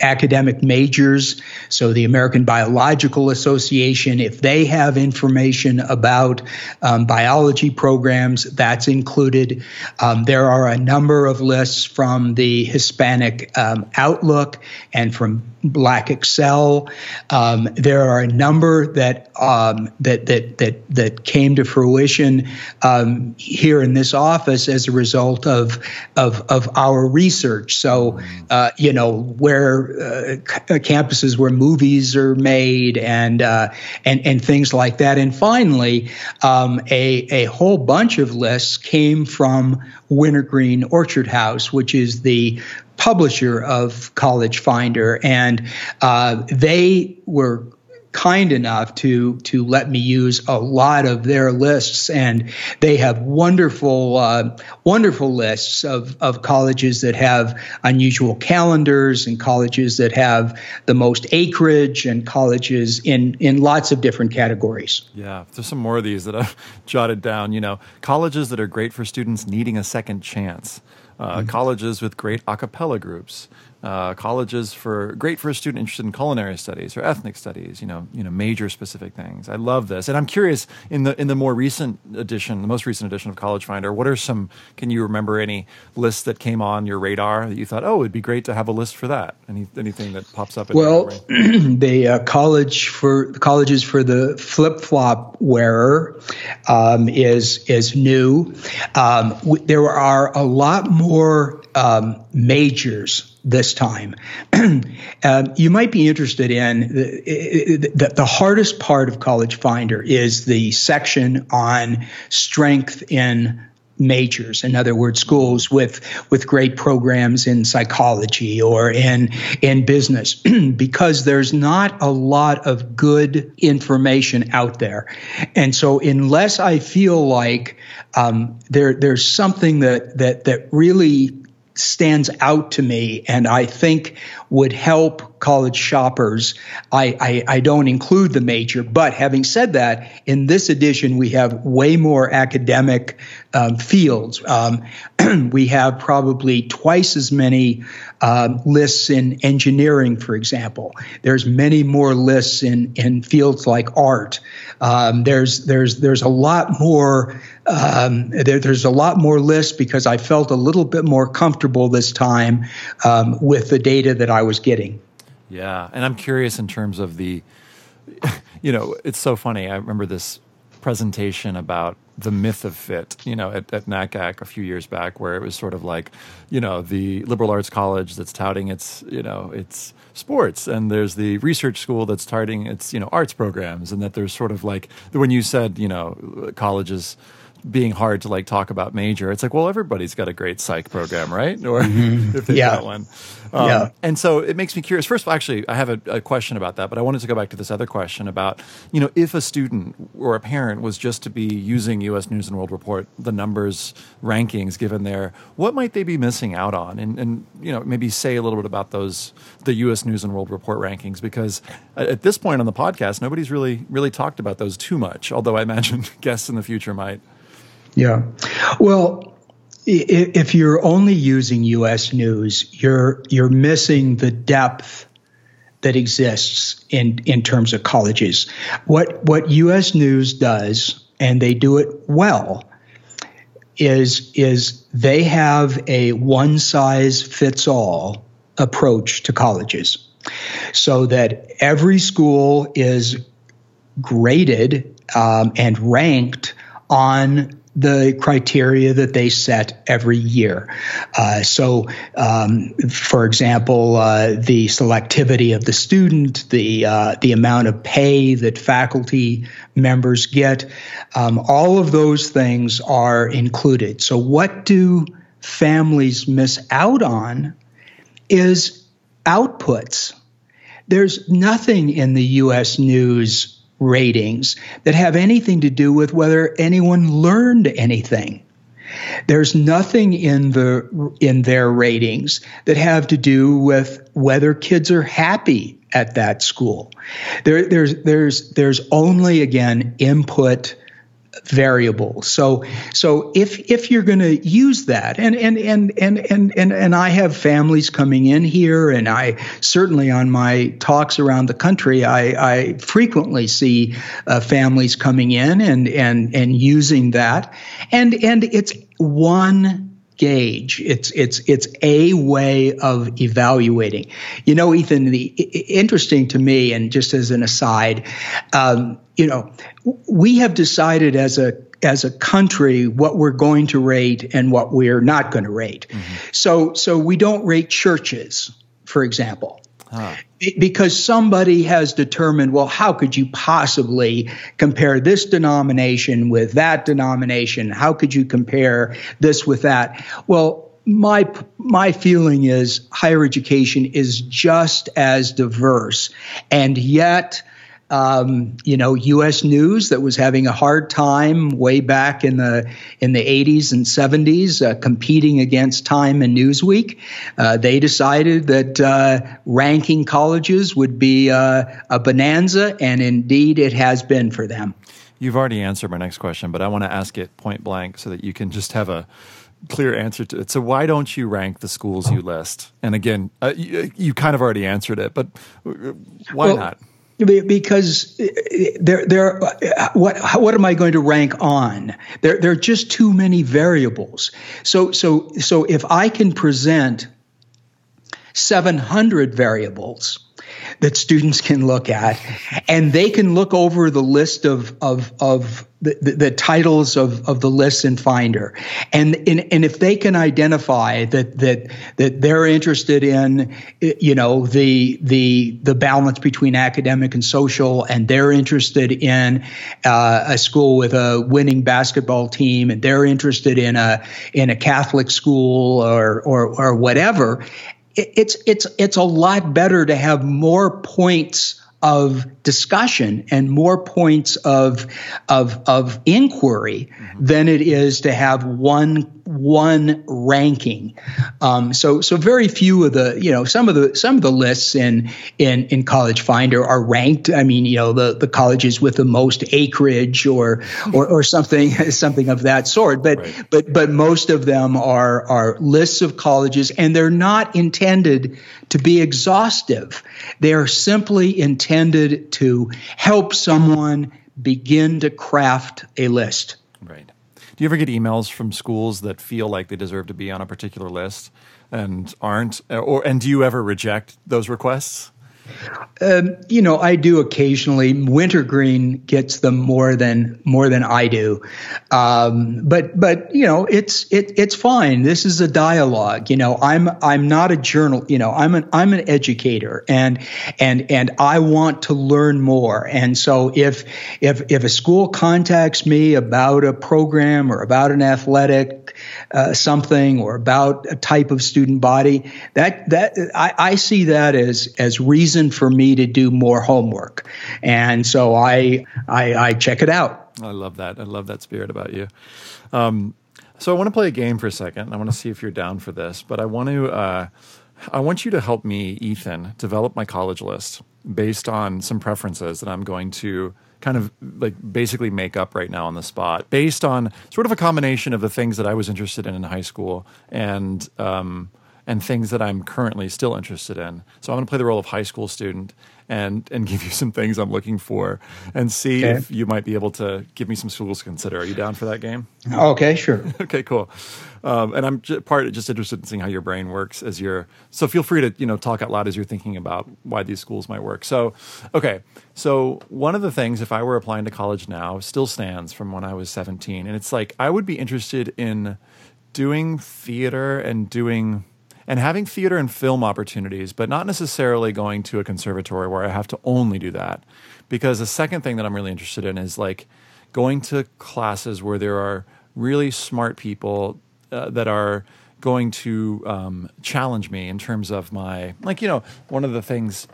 academic majors. So the American Biological Association, if they have information about um, biology programs, that's included. Um, there are a number of lists from the Hispanic um, Outlook and from Black Excel. Um, there are a number that um, that that that that came to fruition here in this office as a result of of of our research. So uh, you know where uh, campuses where movies are made and uh, and and things like that. And finally, um, a a whole bunch of lists came from Wintergreen Orchard House, which is the publisher of College Finder, and uh, they were kind enough to to let me use a lot of their lists, and they have wonderful uh, wonderful lists of of colleges that have unusual calendars and colleges that have the most acreage and colleges in in lots of different categories. Yeah, there's some more of these that I've <laughs> jotted down. You know, colleges that are great for students needing a second chance. Uh, mm-hmm. colleges with great a cappella groups, uh, colleges for great for a student interested in culinary studies or ethnic studies. You know, you know, major specific things. I love this, and I'm curious in the in the more recent edition, the most recent edition of College Finder. What are some? Can you remember any lists that came on your radar that you thought, oh, it'd be great to have a list for that? Any anything that pops up? well, <clears throat> the uh, college for colleges for the flip flop wearer um, is is new. Um, w- there are a lot more um, majors this time. <clears throat> uh, you might be interested in the, the, the, hardest part of College Finder is the section on strength in majors in other words schools with with great programs in psychology or in in business <clears throat> because there's not a lot of good information out there and so unless i feel like um, there there's something that that that really stands out to me and I think would help college shoppers. I, I, I, don't include the major, but having said that, in this edition, we have way more academic um, fields. Um, <clears throat> we have probably twice as many um, lists in engineering, for example. There's many more lists in, in fields like art. Um, there's there's there's a lot more um, there, there's a lot more lists because I felt a little bit more comfortable this time um, with the data that I was getting. Yeah, and I'm curious in terms of the, <laughs> you know, it's so funny. I remember this presentation about the myth of fit, you know, at, at NACAC a few years back, where it was sort of like, you know, the liberal arts college that's touting its, you know, its sports, and there's the research school that's starting its, you know, arts programs, and that there's sort of like when you said, you know, colleges being hard to like talk about major. It's like, well, everybody's got a great psych program, right? <laughs> Or mm-hmm. if they've yeah. got one. Um, yeah. And so it makes me curious. First of all, actually, I have a, a, question about that, but I wanted to go back to this other question about, you know, if a student or a parent was just to be using U.S. News and World Report, the numbers rankings given there, what might they be missing out on? And, and you know, maybe say a little bit about those, the U.S. News and World Report rankings, because at this point on the podcast, nobody's really, really talked about those too much, although I imagine <laughs> guests in the future might. Yeah. Well, if you're only using U.S. news, you're you're missing the depth that exists in in terms of colleges. What what U.S. News does, and they do it well, is is they have a one size fits all approach to colleges, so that every school is graded um, and ranked on the criteria that they set every year. Uh, so, um, for example, uh, the selectivity of the student, the uh, the amount of pay that faculty members get, um, all of those things are included. So, what do families miss out on is outputs. There's nothing in the U.S. News ratings that have anything to do with whether anyone learned anything. There's nothing in the in their ratings that have to do with whether kids are happy at that school. There, there's there's there's only again input variable. So so if if you're going to use that, and and and and and and and I have families coming in here, and I certainly on my talks around the country, I, I frequently see uh, families coming in and and and using that, and and it's one gauge. It's it's it's a way of evaluating. You know, Ethan. The interesting to me, and just as an aside, um, you know, we have decided as a as a country what we're going to rate and what we're not going to rate. Mm-hmm. So so we don't rate churches, for example. Huh. Because somebody has determined, well, how could you possibly compare this denomination with that denomination? How could you compare this with that? Well, my my feeling is higher education is just as diverse, and yet um, you know, U.S. News that was having a hard time way back in the in the 80s and 70s, uh, competing against Time and Newsweek. Uh, they decided that uh, ranking colleges would be uh, a bonanza, and indeed, it has been for them. You've already answered my next question, but I want to ask it point blank so that you can just have a clear answer to it. So why don't you rank the schools you list? And again, uh, you, you, kind of already answered it, but uh, why well, not? Because eh, there, there, what, what am I going to rank on? There, there are just too many variables. So, so, so if I can present 700 variables that students can look at, and they can look over the list of of of the, the, titles of, of the lists in Finder, and, and and if they can identify that that that they're interested in, you know, the the the balance between academic and social, and they're interested in uh, a school with a winning basketball team, and they're interested in a in a Catholic school or or or whatever, it's it's it's a lot better to have more points of discussion and more points of of of inquiry mm-hmm. than it is to have one one ranking. Um, so so very few of the you know some of the some of the lists in in in College Finder are ranked. I mean you know the the colleges with the most acreage or or, or something <laughs> something of that sort. But right. but but most of them are are lists of colleges and they're not intended to be exhaustive. They are simply intended to help someone begin to craft a list. Right. Do you ever get emails from schools that feel like they deserve to be on a particular list and aren't? Or and do you ever reject those requests? Um, you know, I do occasionally. Wintergreen gets them more than more than I do, um, but but you know, it's it, it's fine. This is a dialogue. You know, I'm I'm not a journal. You know, I'm an I'm an educator, and and and I want to learn more. And so if if if a school contacts me about a program or about an athletic uh, something or about a type of student body, that that I, I see that as as reason for me to do more homework, and so I I, I check it out. I love that. I love that spirit about you. Um, so I want to play a game for a second. I want to see if you're down for this, but I want to. Uh, I want you to help me, Ethan, develop my college list based on some preferences that I'm going to kind of like basically make up right now on the spot based on sort of a combination of the things that I was interested in in high school and um, and things that I'm currently still interested in. So I'm going to play the role of high school student and and give you some things I'm looking for and see okay. if you might be able to give me some schools to consider. Are you down for that game? Okay, sure. <laughs> okay, cool. Um, and I'm j- part just interested in seeing how your brain works as you're. So feel free to you know talk out loud as you're thinking about why these schools might work. So, okay. So one of the things, if I were applying to college now, still stands from when I was 17, and it's like I would be interested in doing theater and doing and having theater and film opportunities, but not necessarily going to a conservatory where I have to only do that. Because the second thing that I'm really interested in is like going to classes where there are really smart people uh, that are going to um, challenge me in terms of my like you know one of the things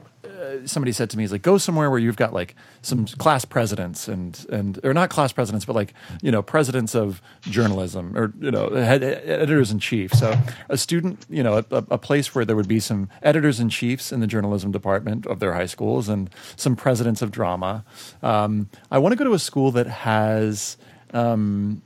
somebody said to me is like go somewhere where you've got like some class presidents and and or not class presidents but like you know presidents of journalism or you know head, editors in chief. So a student you know a, a, place where there would be some editors in chiefs in the journalism department of their high schools and some presidents of drama. Um, i want to go to a school that has um,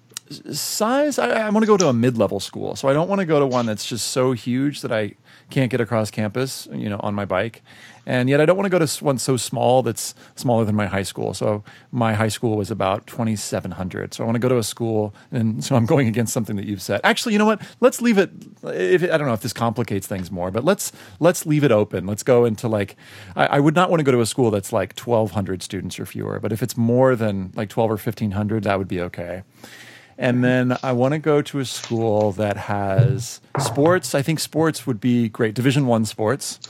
size I, I want to go to a mid-level school so i don't want to go to one that's just so huge that i can't get across campus you know on my bike and yet I don't want to go to one so small that's smaller than my high school. So my high school was about 2,700. So I want to go to a school, and <laughs> so I'm going against something that you've said. Actually, you know what? Let's leave it. If, I don't know if this complicates things more, but let's let's leave it open. Let's go into like I, I would not want to go to a school that's like 1,200 students or fewer. But if it's more than like 12 or 1,500, that would be okay. And then I want to go to a school that has sports. I think sports would be great. Division one sports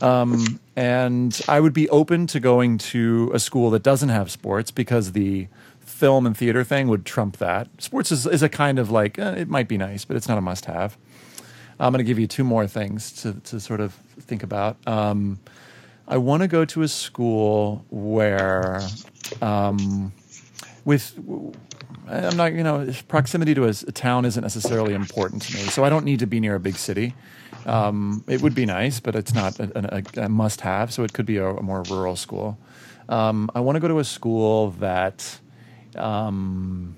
Um, and I would be open to going to a school that doesn't have sports because the film and theater thing would trump that. Sports is, is a kind of like, eh, it might be nice, but it's not a must have. I'm going to give you two more things to, to sort of think about. Um, I want to go to a school where, um, with, I'm not, you know, proximity to a, a, town isn't necessarily important to me. So I don't need to be near a big city. Um, it would be nice, but it's not a, a, a must have. So it could be a, more rural school. Um, I want to go to a school that, um,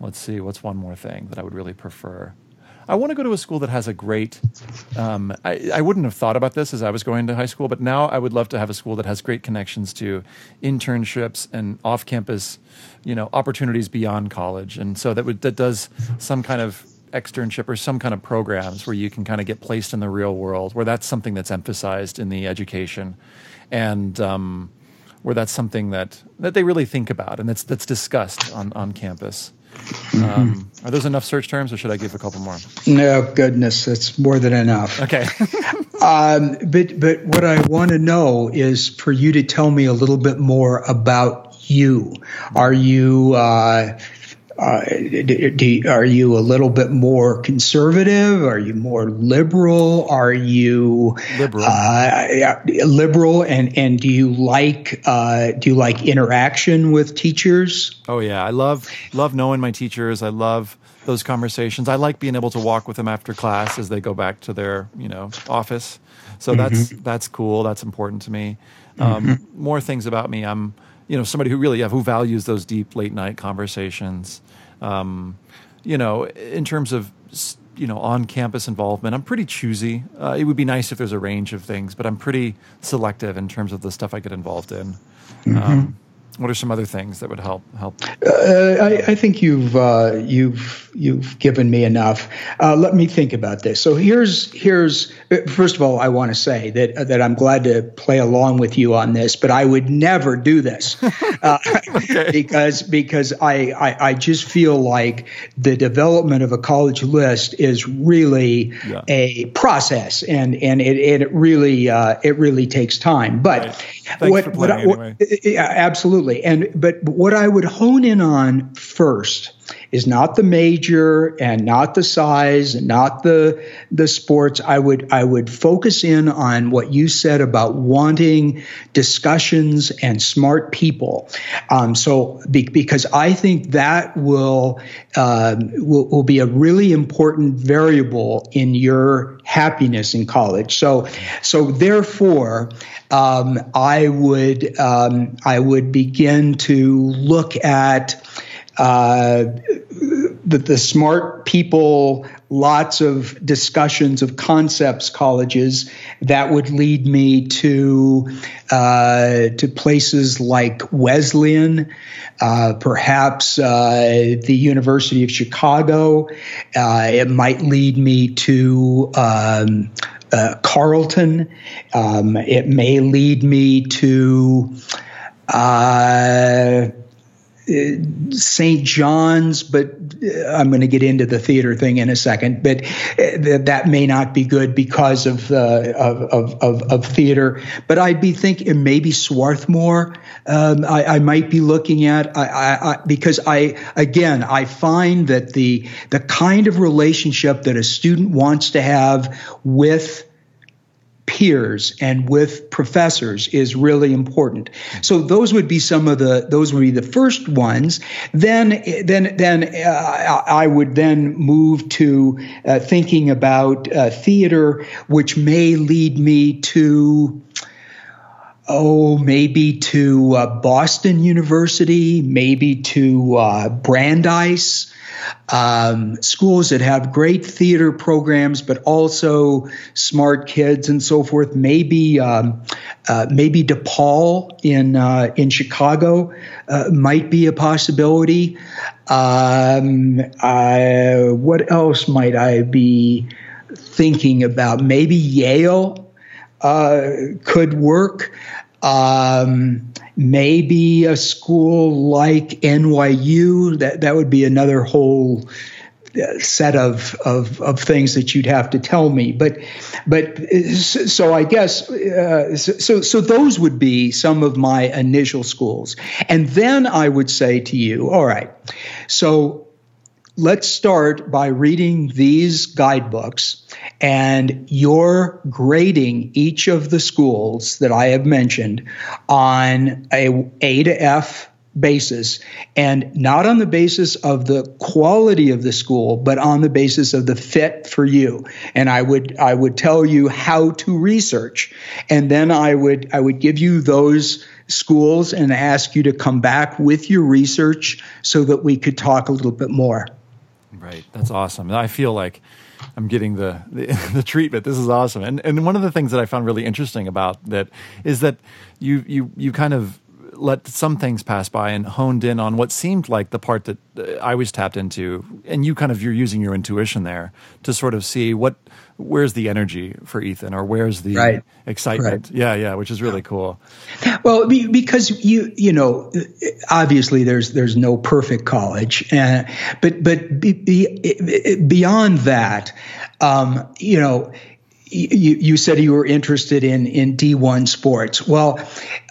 let's see, what's one more thing that I would really prefer? I want to go to a school that has a great. Um, I, I, wouldn't have thought about this as I was going to high school, but now I would love to have a school that has great connections to internships and off-campus, you know, opportunities beyond college, and so that would that does some kind of externship or some kind of programs where you can kind of get placed in the real world, where that's something that's emphasized in the education, and um, where that's something that that they really think about and that's that's discussed on on campus. Um, are those enough search terms, or should I give a couple more? No, goodness, it's more than enough. Okay. <laughs> um, but but what I want to know is for you to tell me a little bit more about you. Are you uh, uh, do, are you a little bit more conservative? Are you more liberal? Are you liberal? Uh, liberal, and and do you like uh, do you like interaction with teachers? Oh yeah, I love love knowing my teachers. I love those conversations. I like being able to walk with them after class as they go back to their you know office. So mm-hmm. that's that's cool. That's important to me. Um, mm-hmm. More things about me. I'm you know somebody who really yeah, who values those deep late night conversations. Um, you know, in terms of you know on campus involvement, I'm pretty choosy. Uh, it would be nice if there's a range of things, but I'm pretty selective in terms of the stuff I get involved in. Mm-hmm. Um, what are some other things that would help help? Uh, I, I, think you've uh, you've you've given me enough. Uh, let me think about this. So here's here's first of all, I want to say that that I'm glad to play along with you on this, but I would never do this <laughs> uh, okay. because because I, I, I just feel like the development of a college list is really yeah. a process, and and it, it really uh, it really takes time. But right. what, what, I, what anyway. absolutely absolutely. And but what I would hone in on first is not the major and not the size and not the the sports. I would I would focus in on what you said about wanting discussions and smart people. Um, so be, because I think that will, um, will will be a really important variable in your happiness in college. So so therefore. Um, I would um, I would begin to look at uh, the, the smart people, lots of discussions of concepts colleges that would lead me to uh, to places like Wesleyan, uh, perhaps uh, the University of Chicago. Uh, it might lead me to um, uh, Carleton. Um, it may lead me to uh, St. John's, but uh, I'm going to get into the theater thing in a second. But uh, that may not be good because of, uh, of, of, of, theater. But I'd be thinking maybe Swarthmore. Um, I, I, might be looking at I, I, because I again I find that the the kind of relationship that a student wants to have with peers and with professors is really important. So those would be some of the those would be the first ones. Then then then uh, I would then move to uh, thinking about uh, theater, which may lead me to oh, maybe to uh, Boston University, maybe to uh, Brandeis, um, schools that have great theater programs, but also smart kids and so forth. Maybe um, uh, maybe DePaul in uh, in Chicago uh, might be a possibility. Um, what else might I be thinking about? Maybe Yale uh, could work. Um, maybe a school like NYU. That that would be another whole set of, of, of things that you'd have to tell me. But but so I guess uh, so so those would be some of my initial schools, and then I would say to you, all right, so. Let's start by reading these guidebooks, and you're grading each of the schools that I have mentioned on a A to F basis and not on the basis of the quality of the school but on the basis of the fit for you. And i would i would tell you how to research and then i would i would give you those schools and ask you to come back with your research so that we could talk a little bit more right that's awesome i feel like I'm getting the, the, <laughs> the treatment. This is awesome. And and one of the things that I found really interesting about that is that you you you kind of let some things pass by and honed in on what seemed like the part that I was tapped into, and you kind of you're using your intuition there to sort of see what where's the energy for Ethan or where's the right. excitement. Right. Yeah, yeah, which is really cool. Well, because you you know obviously there's there's no perfect college, uh, but but be, be, beyond that, um, you know you, you, said you were interested in in D1 sports. Well,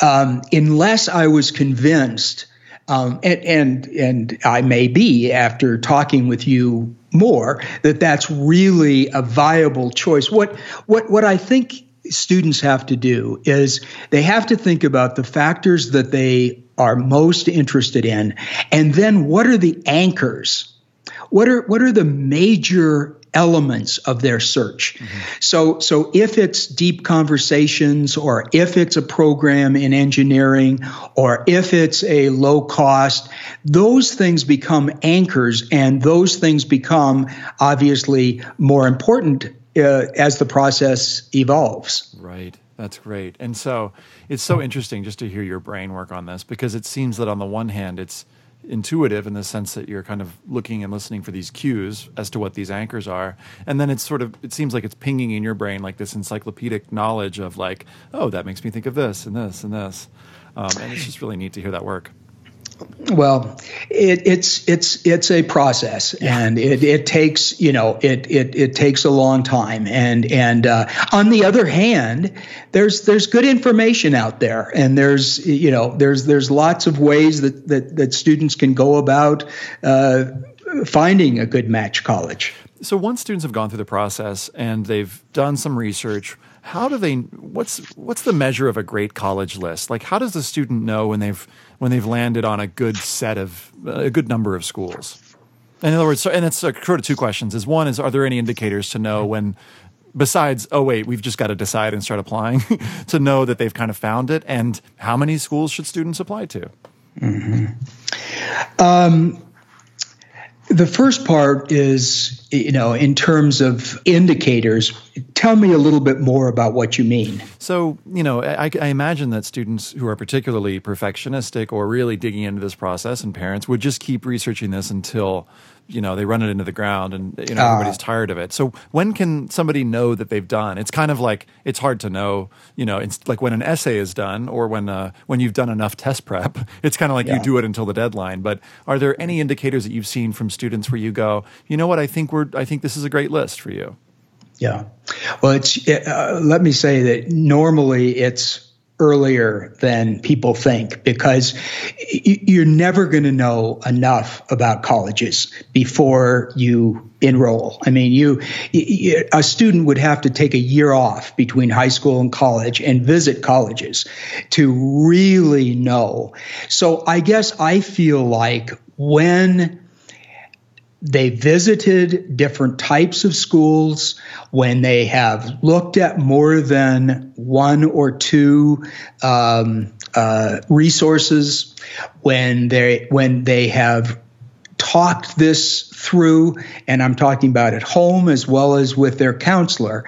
um, unless I was convinced, um, and, and and I may be after talking with you more that that's really a viable choice. What what what I think students have to do is they have to think about the factors that they are most interested in, and then what are the anchors. What are what are the major elements of their search. Mm-hmm. So, so if it's deep conversations, or if it's a program in engineering, or if it's a low cost, those things become anchors, and those things become obviously more important uh, as the process evolves. Right. That's great. And so it's so interesting just to hear your brain work on this because it seems that on the one hand, it's intuitive in the sense that you're kind of looking and listening for these cues as to what these anchors are. And then it's sort of it seems like it's pinging in your brain like this encyclopedic knowledge of like oh that makes me think of this and this and this. Um, and it's just really neat to hear that work well, it, it's it's it's a process, and it, it takes you know it, it it takes a long time. And and uh, on the other hand, there's there's good information out there, and there's you know there's there's lots of ways that that, that students can go about uh, finding a good match college. So once students have gone through the process and they've done some research, how do they what's what's the measure of a great college list? Like how does the student know when they've when they've landed on a good set of a good number of schools? In other words, so, and it's a sort of two questions. Is one is are there any indicators to know when besides oh wait we've just got to decide and start applying <laughs> to know that they've kind of found it and how many schools should students apply to? Mm-hmm. Um, the first part is, you know, in terms of indicators, tell me a little bit more about what you mean. So, you know, I, I, imagine that students who are particularly perfectionistic or really digging into this process and parents would just keep researching this until you know they run it into the ground and you know uh, everybody's tired of it. So when can somebody know that they've done? It's kind of like it's hard to know you know it's like when an essay is done or when uh, when you've done enough test prep <laughs> it's kind of like yeah. you do it until the deadline. But are there any indicators that you've seen from students where you go you know what? I think we're i think this is a great list for you. Yeah. Well it's uh, let me say that normally it's earlier than people think because you're never going to know enough about colleges before you enroll. I mean, you, a student would have to take a year off between high school and college and visit colleges to really know. So I guess I feel like when they visited different types of schools. When they have looked at more than one or two um, uh, resources when they when they have talked this through and i'm talking about at home as well as with their counselor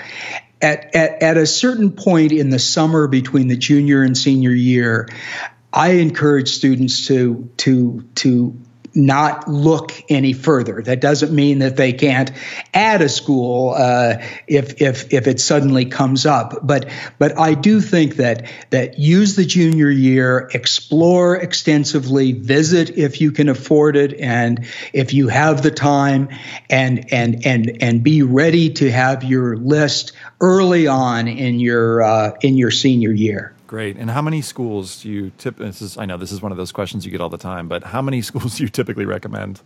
at, at, at a certain point in the summer between the junior and senior year i encourage students to to to not look any further. That doesn't mean that they can't add a school uh, if if if it suddenly comes up. But but I do think that that use the junior year, explore extensively, visit if you can afford it, and if you have the time, and and and and be ready to have your list early on in your uh, in your senior year. Great. And how many schools do you tip? This is I know this is one of those questions you get all the time, but how many <laughs> schools do you typically recommend?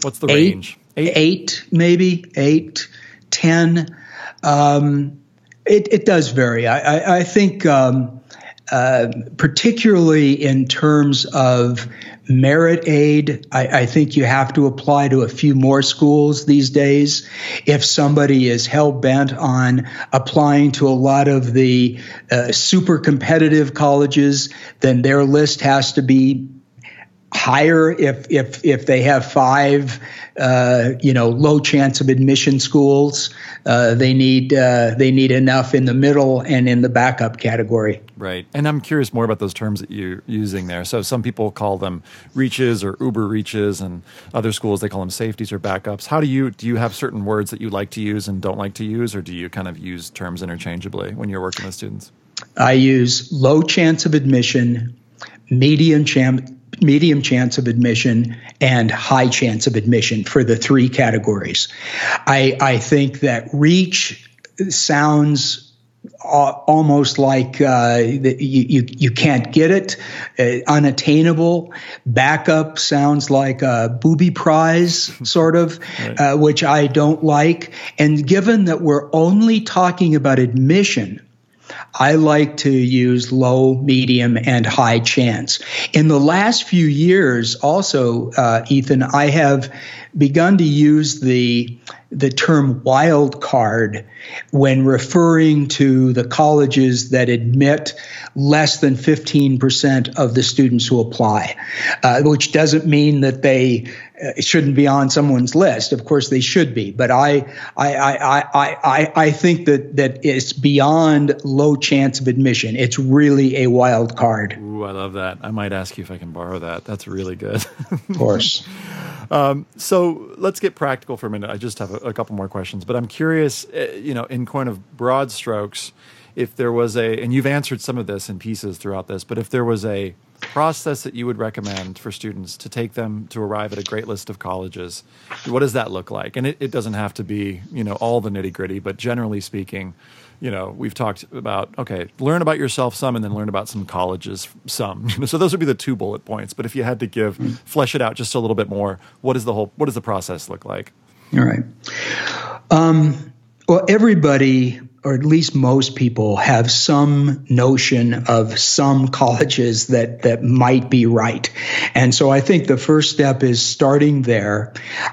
What's the eight, range? Eight? eight, maybe eight, ten. Um, it, it does vary. I, I, I think, um, uh, particularly in terms of merit aid, I, I, think you have to apply to a few more schools these days. If somebody is hell bent on applying to a lot of the uh, super competitive colleges, then their list has to be higher if if if they have five uh, you know low chance of admission schools uh, they need uh, they need enough in the middle and in the backup category right. And i'm curious more about those terms that you're using there. So some people call them reaches or uber reaches and other schools they call them safeties or backups. How do you do you have certain words that you like to use and don't like to use or do you kind of use terms interchangeably when you're working with students? I use low chance of admission medium chance medium chance of admission and high chance of admission for the three categories. I, I think that reach sounds almost like uh, you, you, you can't get it, uh, unattainable. Backup sounds like a booby prize, <laughs> sort of, right. uh, which I don't like. And given that we're only talking about admission, I like to use low, medium, and high chance. In the last few years, also, uh, Ethan, I have begun to use the the term wild card when referring to the colleges that admit less than 15% of the students who apply, uh, which doesn't mean that they uh, shouldn't be on someone's list. Of course, they should be. But I, I, I, I, I, I think that, that it's beyond low chance of admission. It's really a wild card. Ooh, I love that. I might ask you if I can borrow that. That's really good. of course. <laughs> Um, so let's get practical for a minute. I just have a, a couple more questions, but I'm curious, uh, you know, in kind of broad strokes, if there was a, and you've answered some of this in pieces throughout this, but if there was a process that you would recommend for students to take them to arrive at a great list of colleges, what does that look like? And it, it doesn't have to be, you know, all the nitty gritty, but generally speaking, you know, we've talked about okay, learn about yourself some, and then learn about some colleges some. <laughs> so those would be the two bullet points. But if you had to give, mm-hmm. flesh it out just a little bit more, what is the whole? What does the process look like? All right. Um, well, everybody or at least most people have some notion of some colleges that that might be right. And so I think the first step is starting there.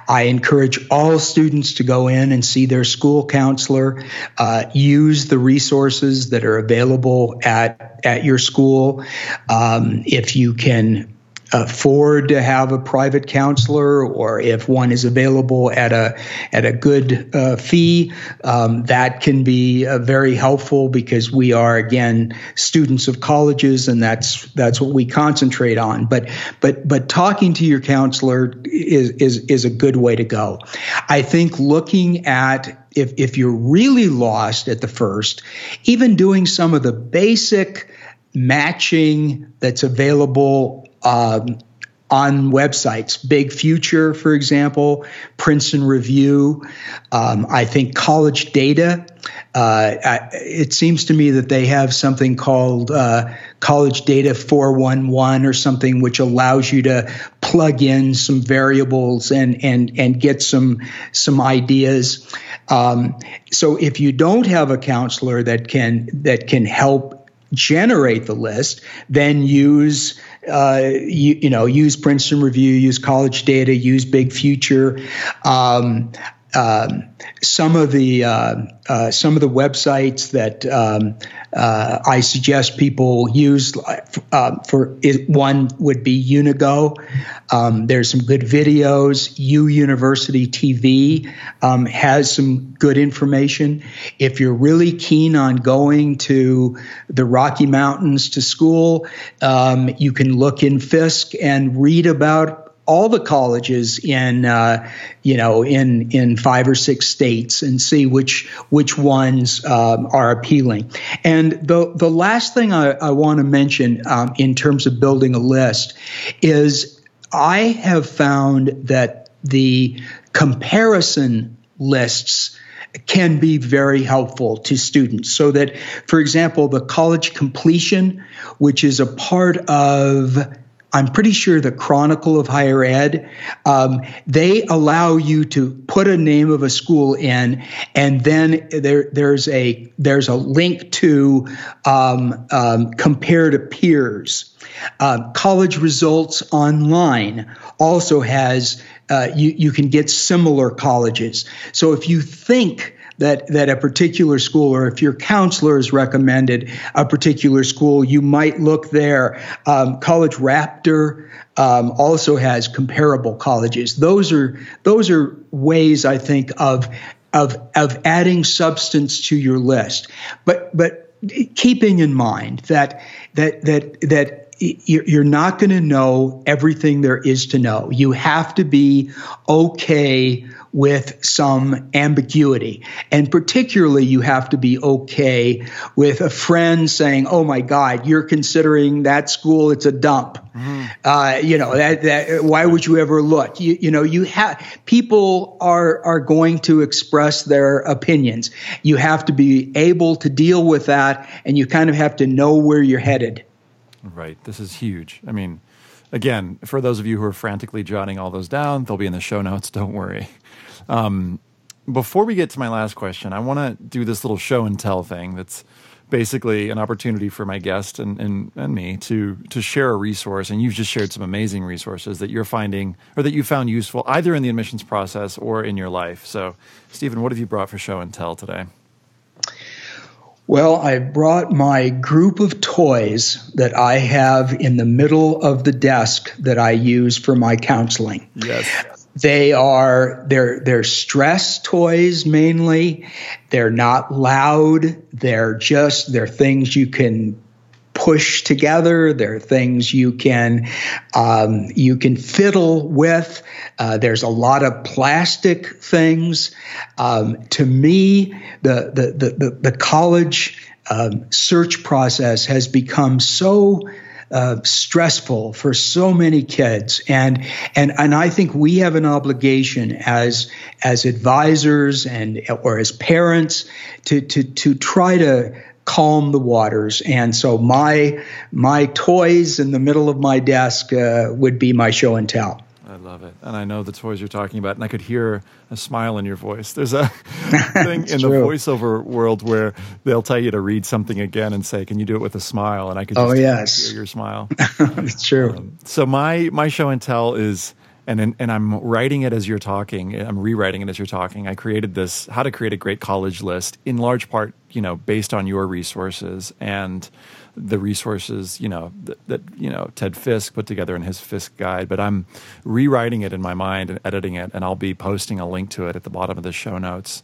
I encourage all students to go in and see their school counselor, uh, use the resources that are available at at your school. Um, if you can afford to have a private counselor or if one is available at a at a good uh, fee um, that can be uh, very helpful because we are again students of colleges and that's that's what we concentrate on. But but but talking to your counselor is is is a good way to go. I think looking at if if you're really lost at the first even doing some of the basic matching that's available um, on websites. Big Future, for example, Princeton Review. Um, I think College Data. Uh, it seems to me that they have something called uh, College Data 411 or something, which allows you to plug in some variables and and and get some some ideas. Um, so if you don't have a counselor that can that can help generate the list, then use uh, you, you, know, use Princeton Review, use College Data, use Big Future. Um, um, some of the uh, uh, some of the websites that um, uh, I suggest people use uh, for it, one would be Unigo. Um, there's some good videos. U University TV um, has some good information. If you're really keen on going to the Rocky Mountains to school, um, you can look in Fiske and read about all the colleges in uh, you know in in five or six states and see which which ones um, are appealing. And the the last thing I, I want to mention um, in terms of building a list is I have found that the comparison lists can be very helpful to students. So that, for example, the college completion, which is a part of I'm pretty sure the Chronicle of Higher Ed, um, they allow you to put a name of a school in, and then there, there's a there's a link to um, um, compare to peers. Uh, college results online also has uh, you you can get similar colleges. So if you think that that a particular school or if your counselor has recommended a particular school you might look there. Um, college raptor um, also has comparable colleges. Those are those are ways i think of of of adding substance to your list. But but keeping in mind that that that that you're not going to know everything there is to know. You have to be okay with some ambiguity. And particularly, you have to be okay with a friend saying, Oh my God, you're considering that school, it's a dump. Mm-hmm. Uh, you know, that, that, why would you ever look? You, you know, you have people are, are going to express their opinions. You have to be able to deal with that, and you kind of have to know where you're headed. Right. This is huge. I mean, again, for those of you who are frantically jotting all those down, they'll be in the show notes. <laughs> Don't worry. Um, before we get to my last question, I want to do this little show and tell thing that's basically an opportunity for my guest and, and, and me to to share a resource and you've just shared some amazing resources that you're finding or that you found useful either in the admissions process or in your life so Steven what have you brought for show and tell today well, I brought my group of toys that I have in the middle of the desk that I use for my counseling. Yes. They are they're they're stress toys mainly. They're not loud. They're just they're things you can push together. There are things you can um, you can fiddle with. Uh, there's a lot of plastic things. Um, to me, the the the, the, college um, search process has become so uh, stressful for so many kids, and and and I think we have an obligation as as advisors and or as parents to to to try to calm the waters. And so my my toys in the middle of my desk uh, would be my show and tell. I love it. And I know the toys you're talking about, and I could hear a smile in your voice. There's a <laughs> thing in true. the voiceover world where they'll tell you to read something again and say, Can you do it with a smile? And I could oh, yes. hear your smile. <laughs> it's true. Um, so my my show and tell is and and I'm writing it as you're talking. I'm rewriting it as you're talking. I created this how to create a great college list in large part, you know, based on your resources and the resources, you know, that, that, you know Ted Fiske put together in his Fiske guide. But I'm rewriting it in my mind and editing it, and I'll be posting a link to it at the bottom of the show notes.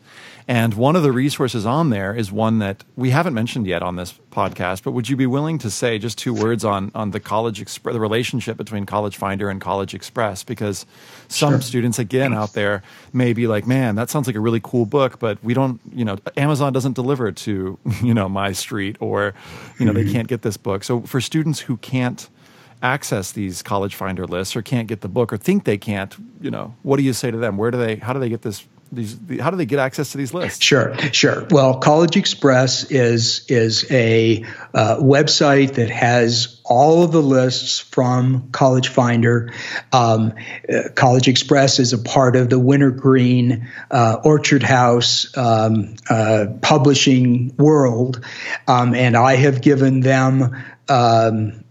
And one of the resources on there is one that we haven't mentioned yet on this podcast. But would you be willing to say just two words on on the college express, the relationship between College Finder and College Express? Because some sure. students, again, out there may be like, "Man, that sounds like a really cool book," but we don't, you know, Amazon doesn't deliver to <laughs> you know my street, or you know, mm-hmm. they can't get this book. So for students who can't access these college finder lists or can't get the book or think they can't you know what do you say to them where do they how do they get this these how do they get access to these lists? Sure sure. Well college express is is a uh, website that has all of the lists from college finder. Um, uh, college express is a part of the wintergreen uh, orchard house um, uh, publishing world. Um, and i have given them um,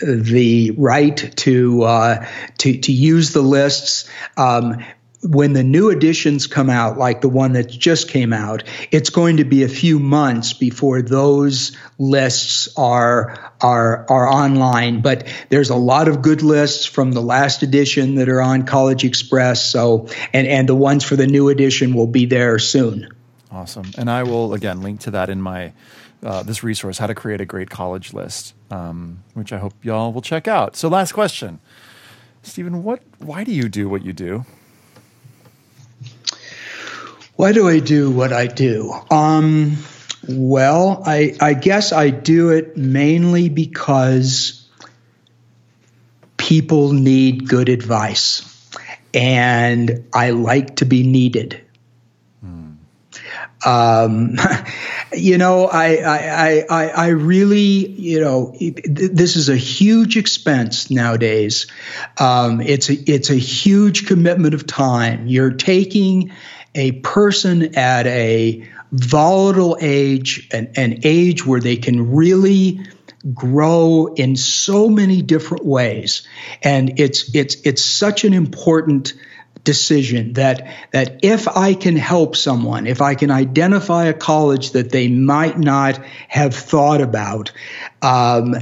the right to uh, to to use the lists. Um, when the new editions come out, like the one that just came out, it's going to be a few months before those lists are are are online. But there's a lot of good lists from the last edition that are on College Express. So and and the ones for the new edition will be there soon. Awesome, and I will again link to that in my uh, this resource, how to create a great college list, um, which I hope y'all will check out. So, last question Steven, what? Why do you do what you do? Why do I do what I do? Um, well, I, I guess I do it mainly because people need good advice, and I like to be needed. Um, <laughs> you know, I, I, I, I really, you know, this is a huge expense nowadays. Um, it's a, it's a huge commitment of time. You're taking a person at a volatile age, an, an age where they can really grow in so many different ways, and it's it's it's such an important decision that that if I can help someone, if I can identify a college that they might not have thought about, um,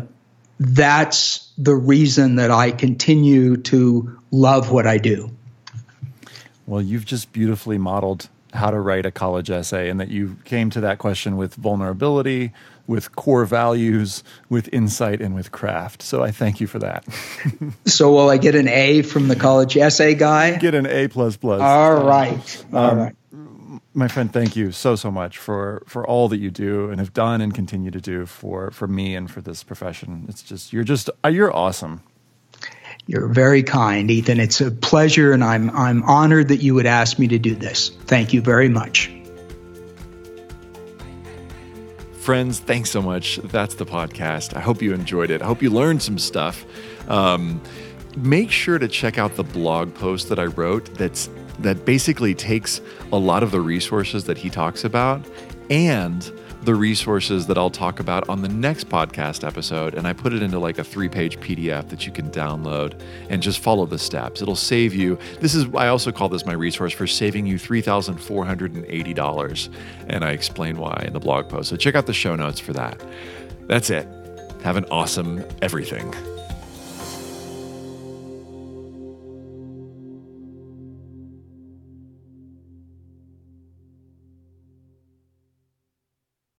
that's the reason that I continue to love what I do. Well, you've just beautifully modeled how to write a college essay and that you came to that question with vulnerability, with core values, with insight, and with craft. So I thank you for that. <laughs> so will I get an A from the college essay guy? Get an A plus plus. All right. All um, right. My friend, thank you so so much for for all that you do and have done and continue to do for for me and for this profession. It's just you're just you're awesome. You're very kind, Ethan. It's a pleasure, and I'm I'm honored that you would ask me to do this. Thank you very much. Friends, thanks so much. That's the podcast. I hope you enjoyed it. I hope you learned some stuff. Um, make sure to check out the blog post that I wrote that's that basically takes a lot of the resources that he talks about and the resources that I'll talk about on the next podcast episode. And I put it into like a three page PDF that you can download and just follow the steps. It'll save you. This is, I also call this my resource for saving you $3,480. And I explain why in the blog post. So check out the show notes for that. That's it. Have an awesome everything.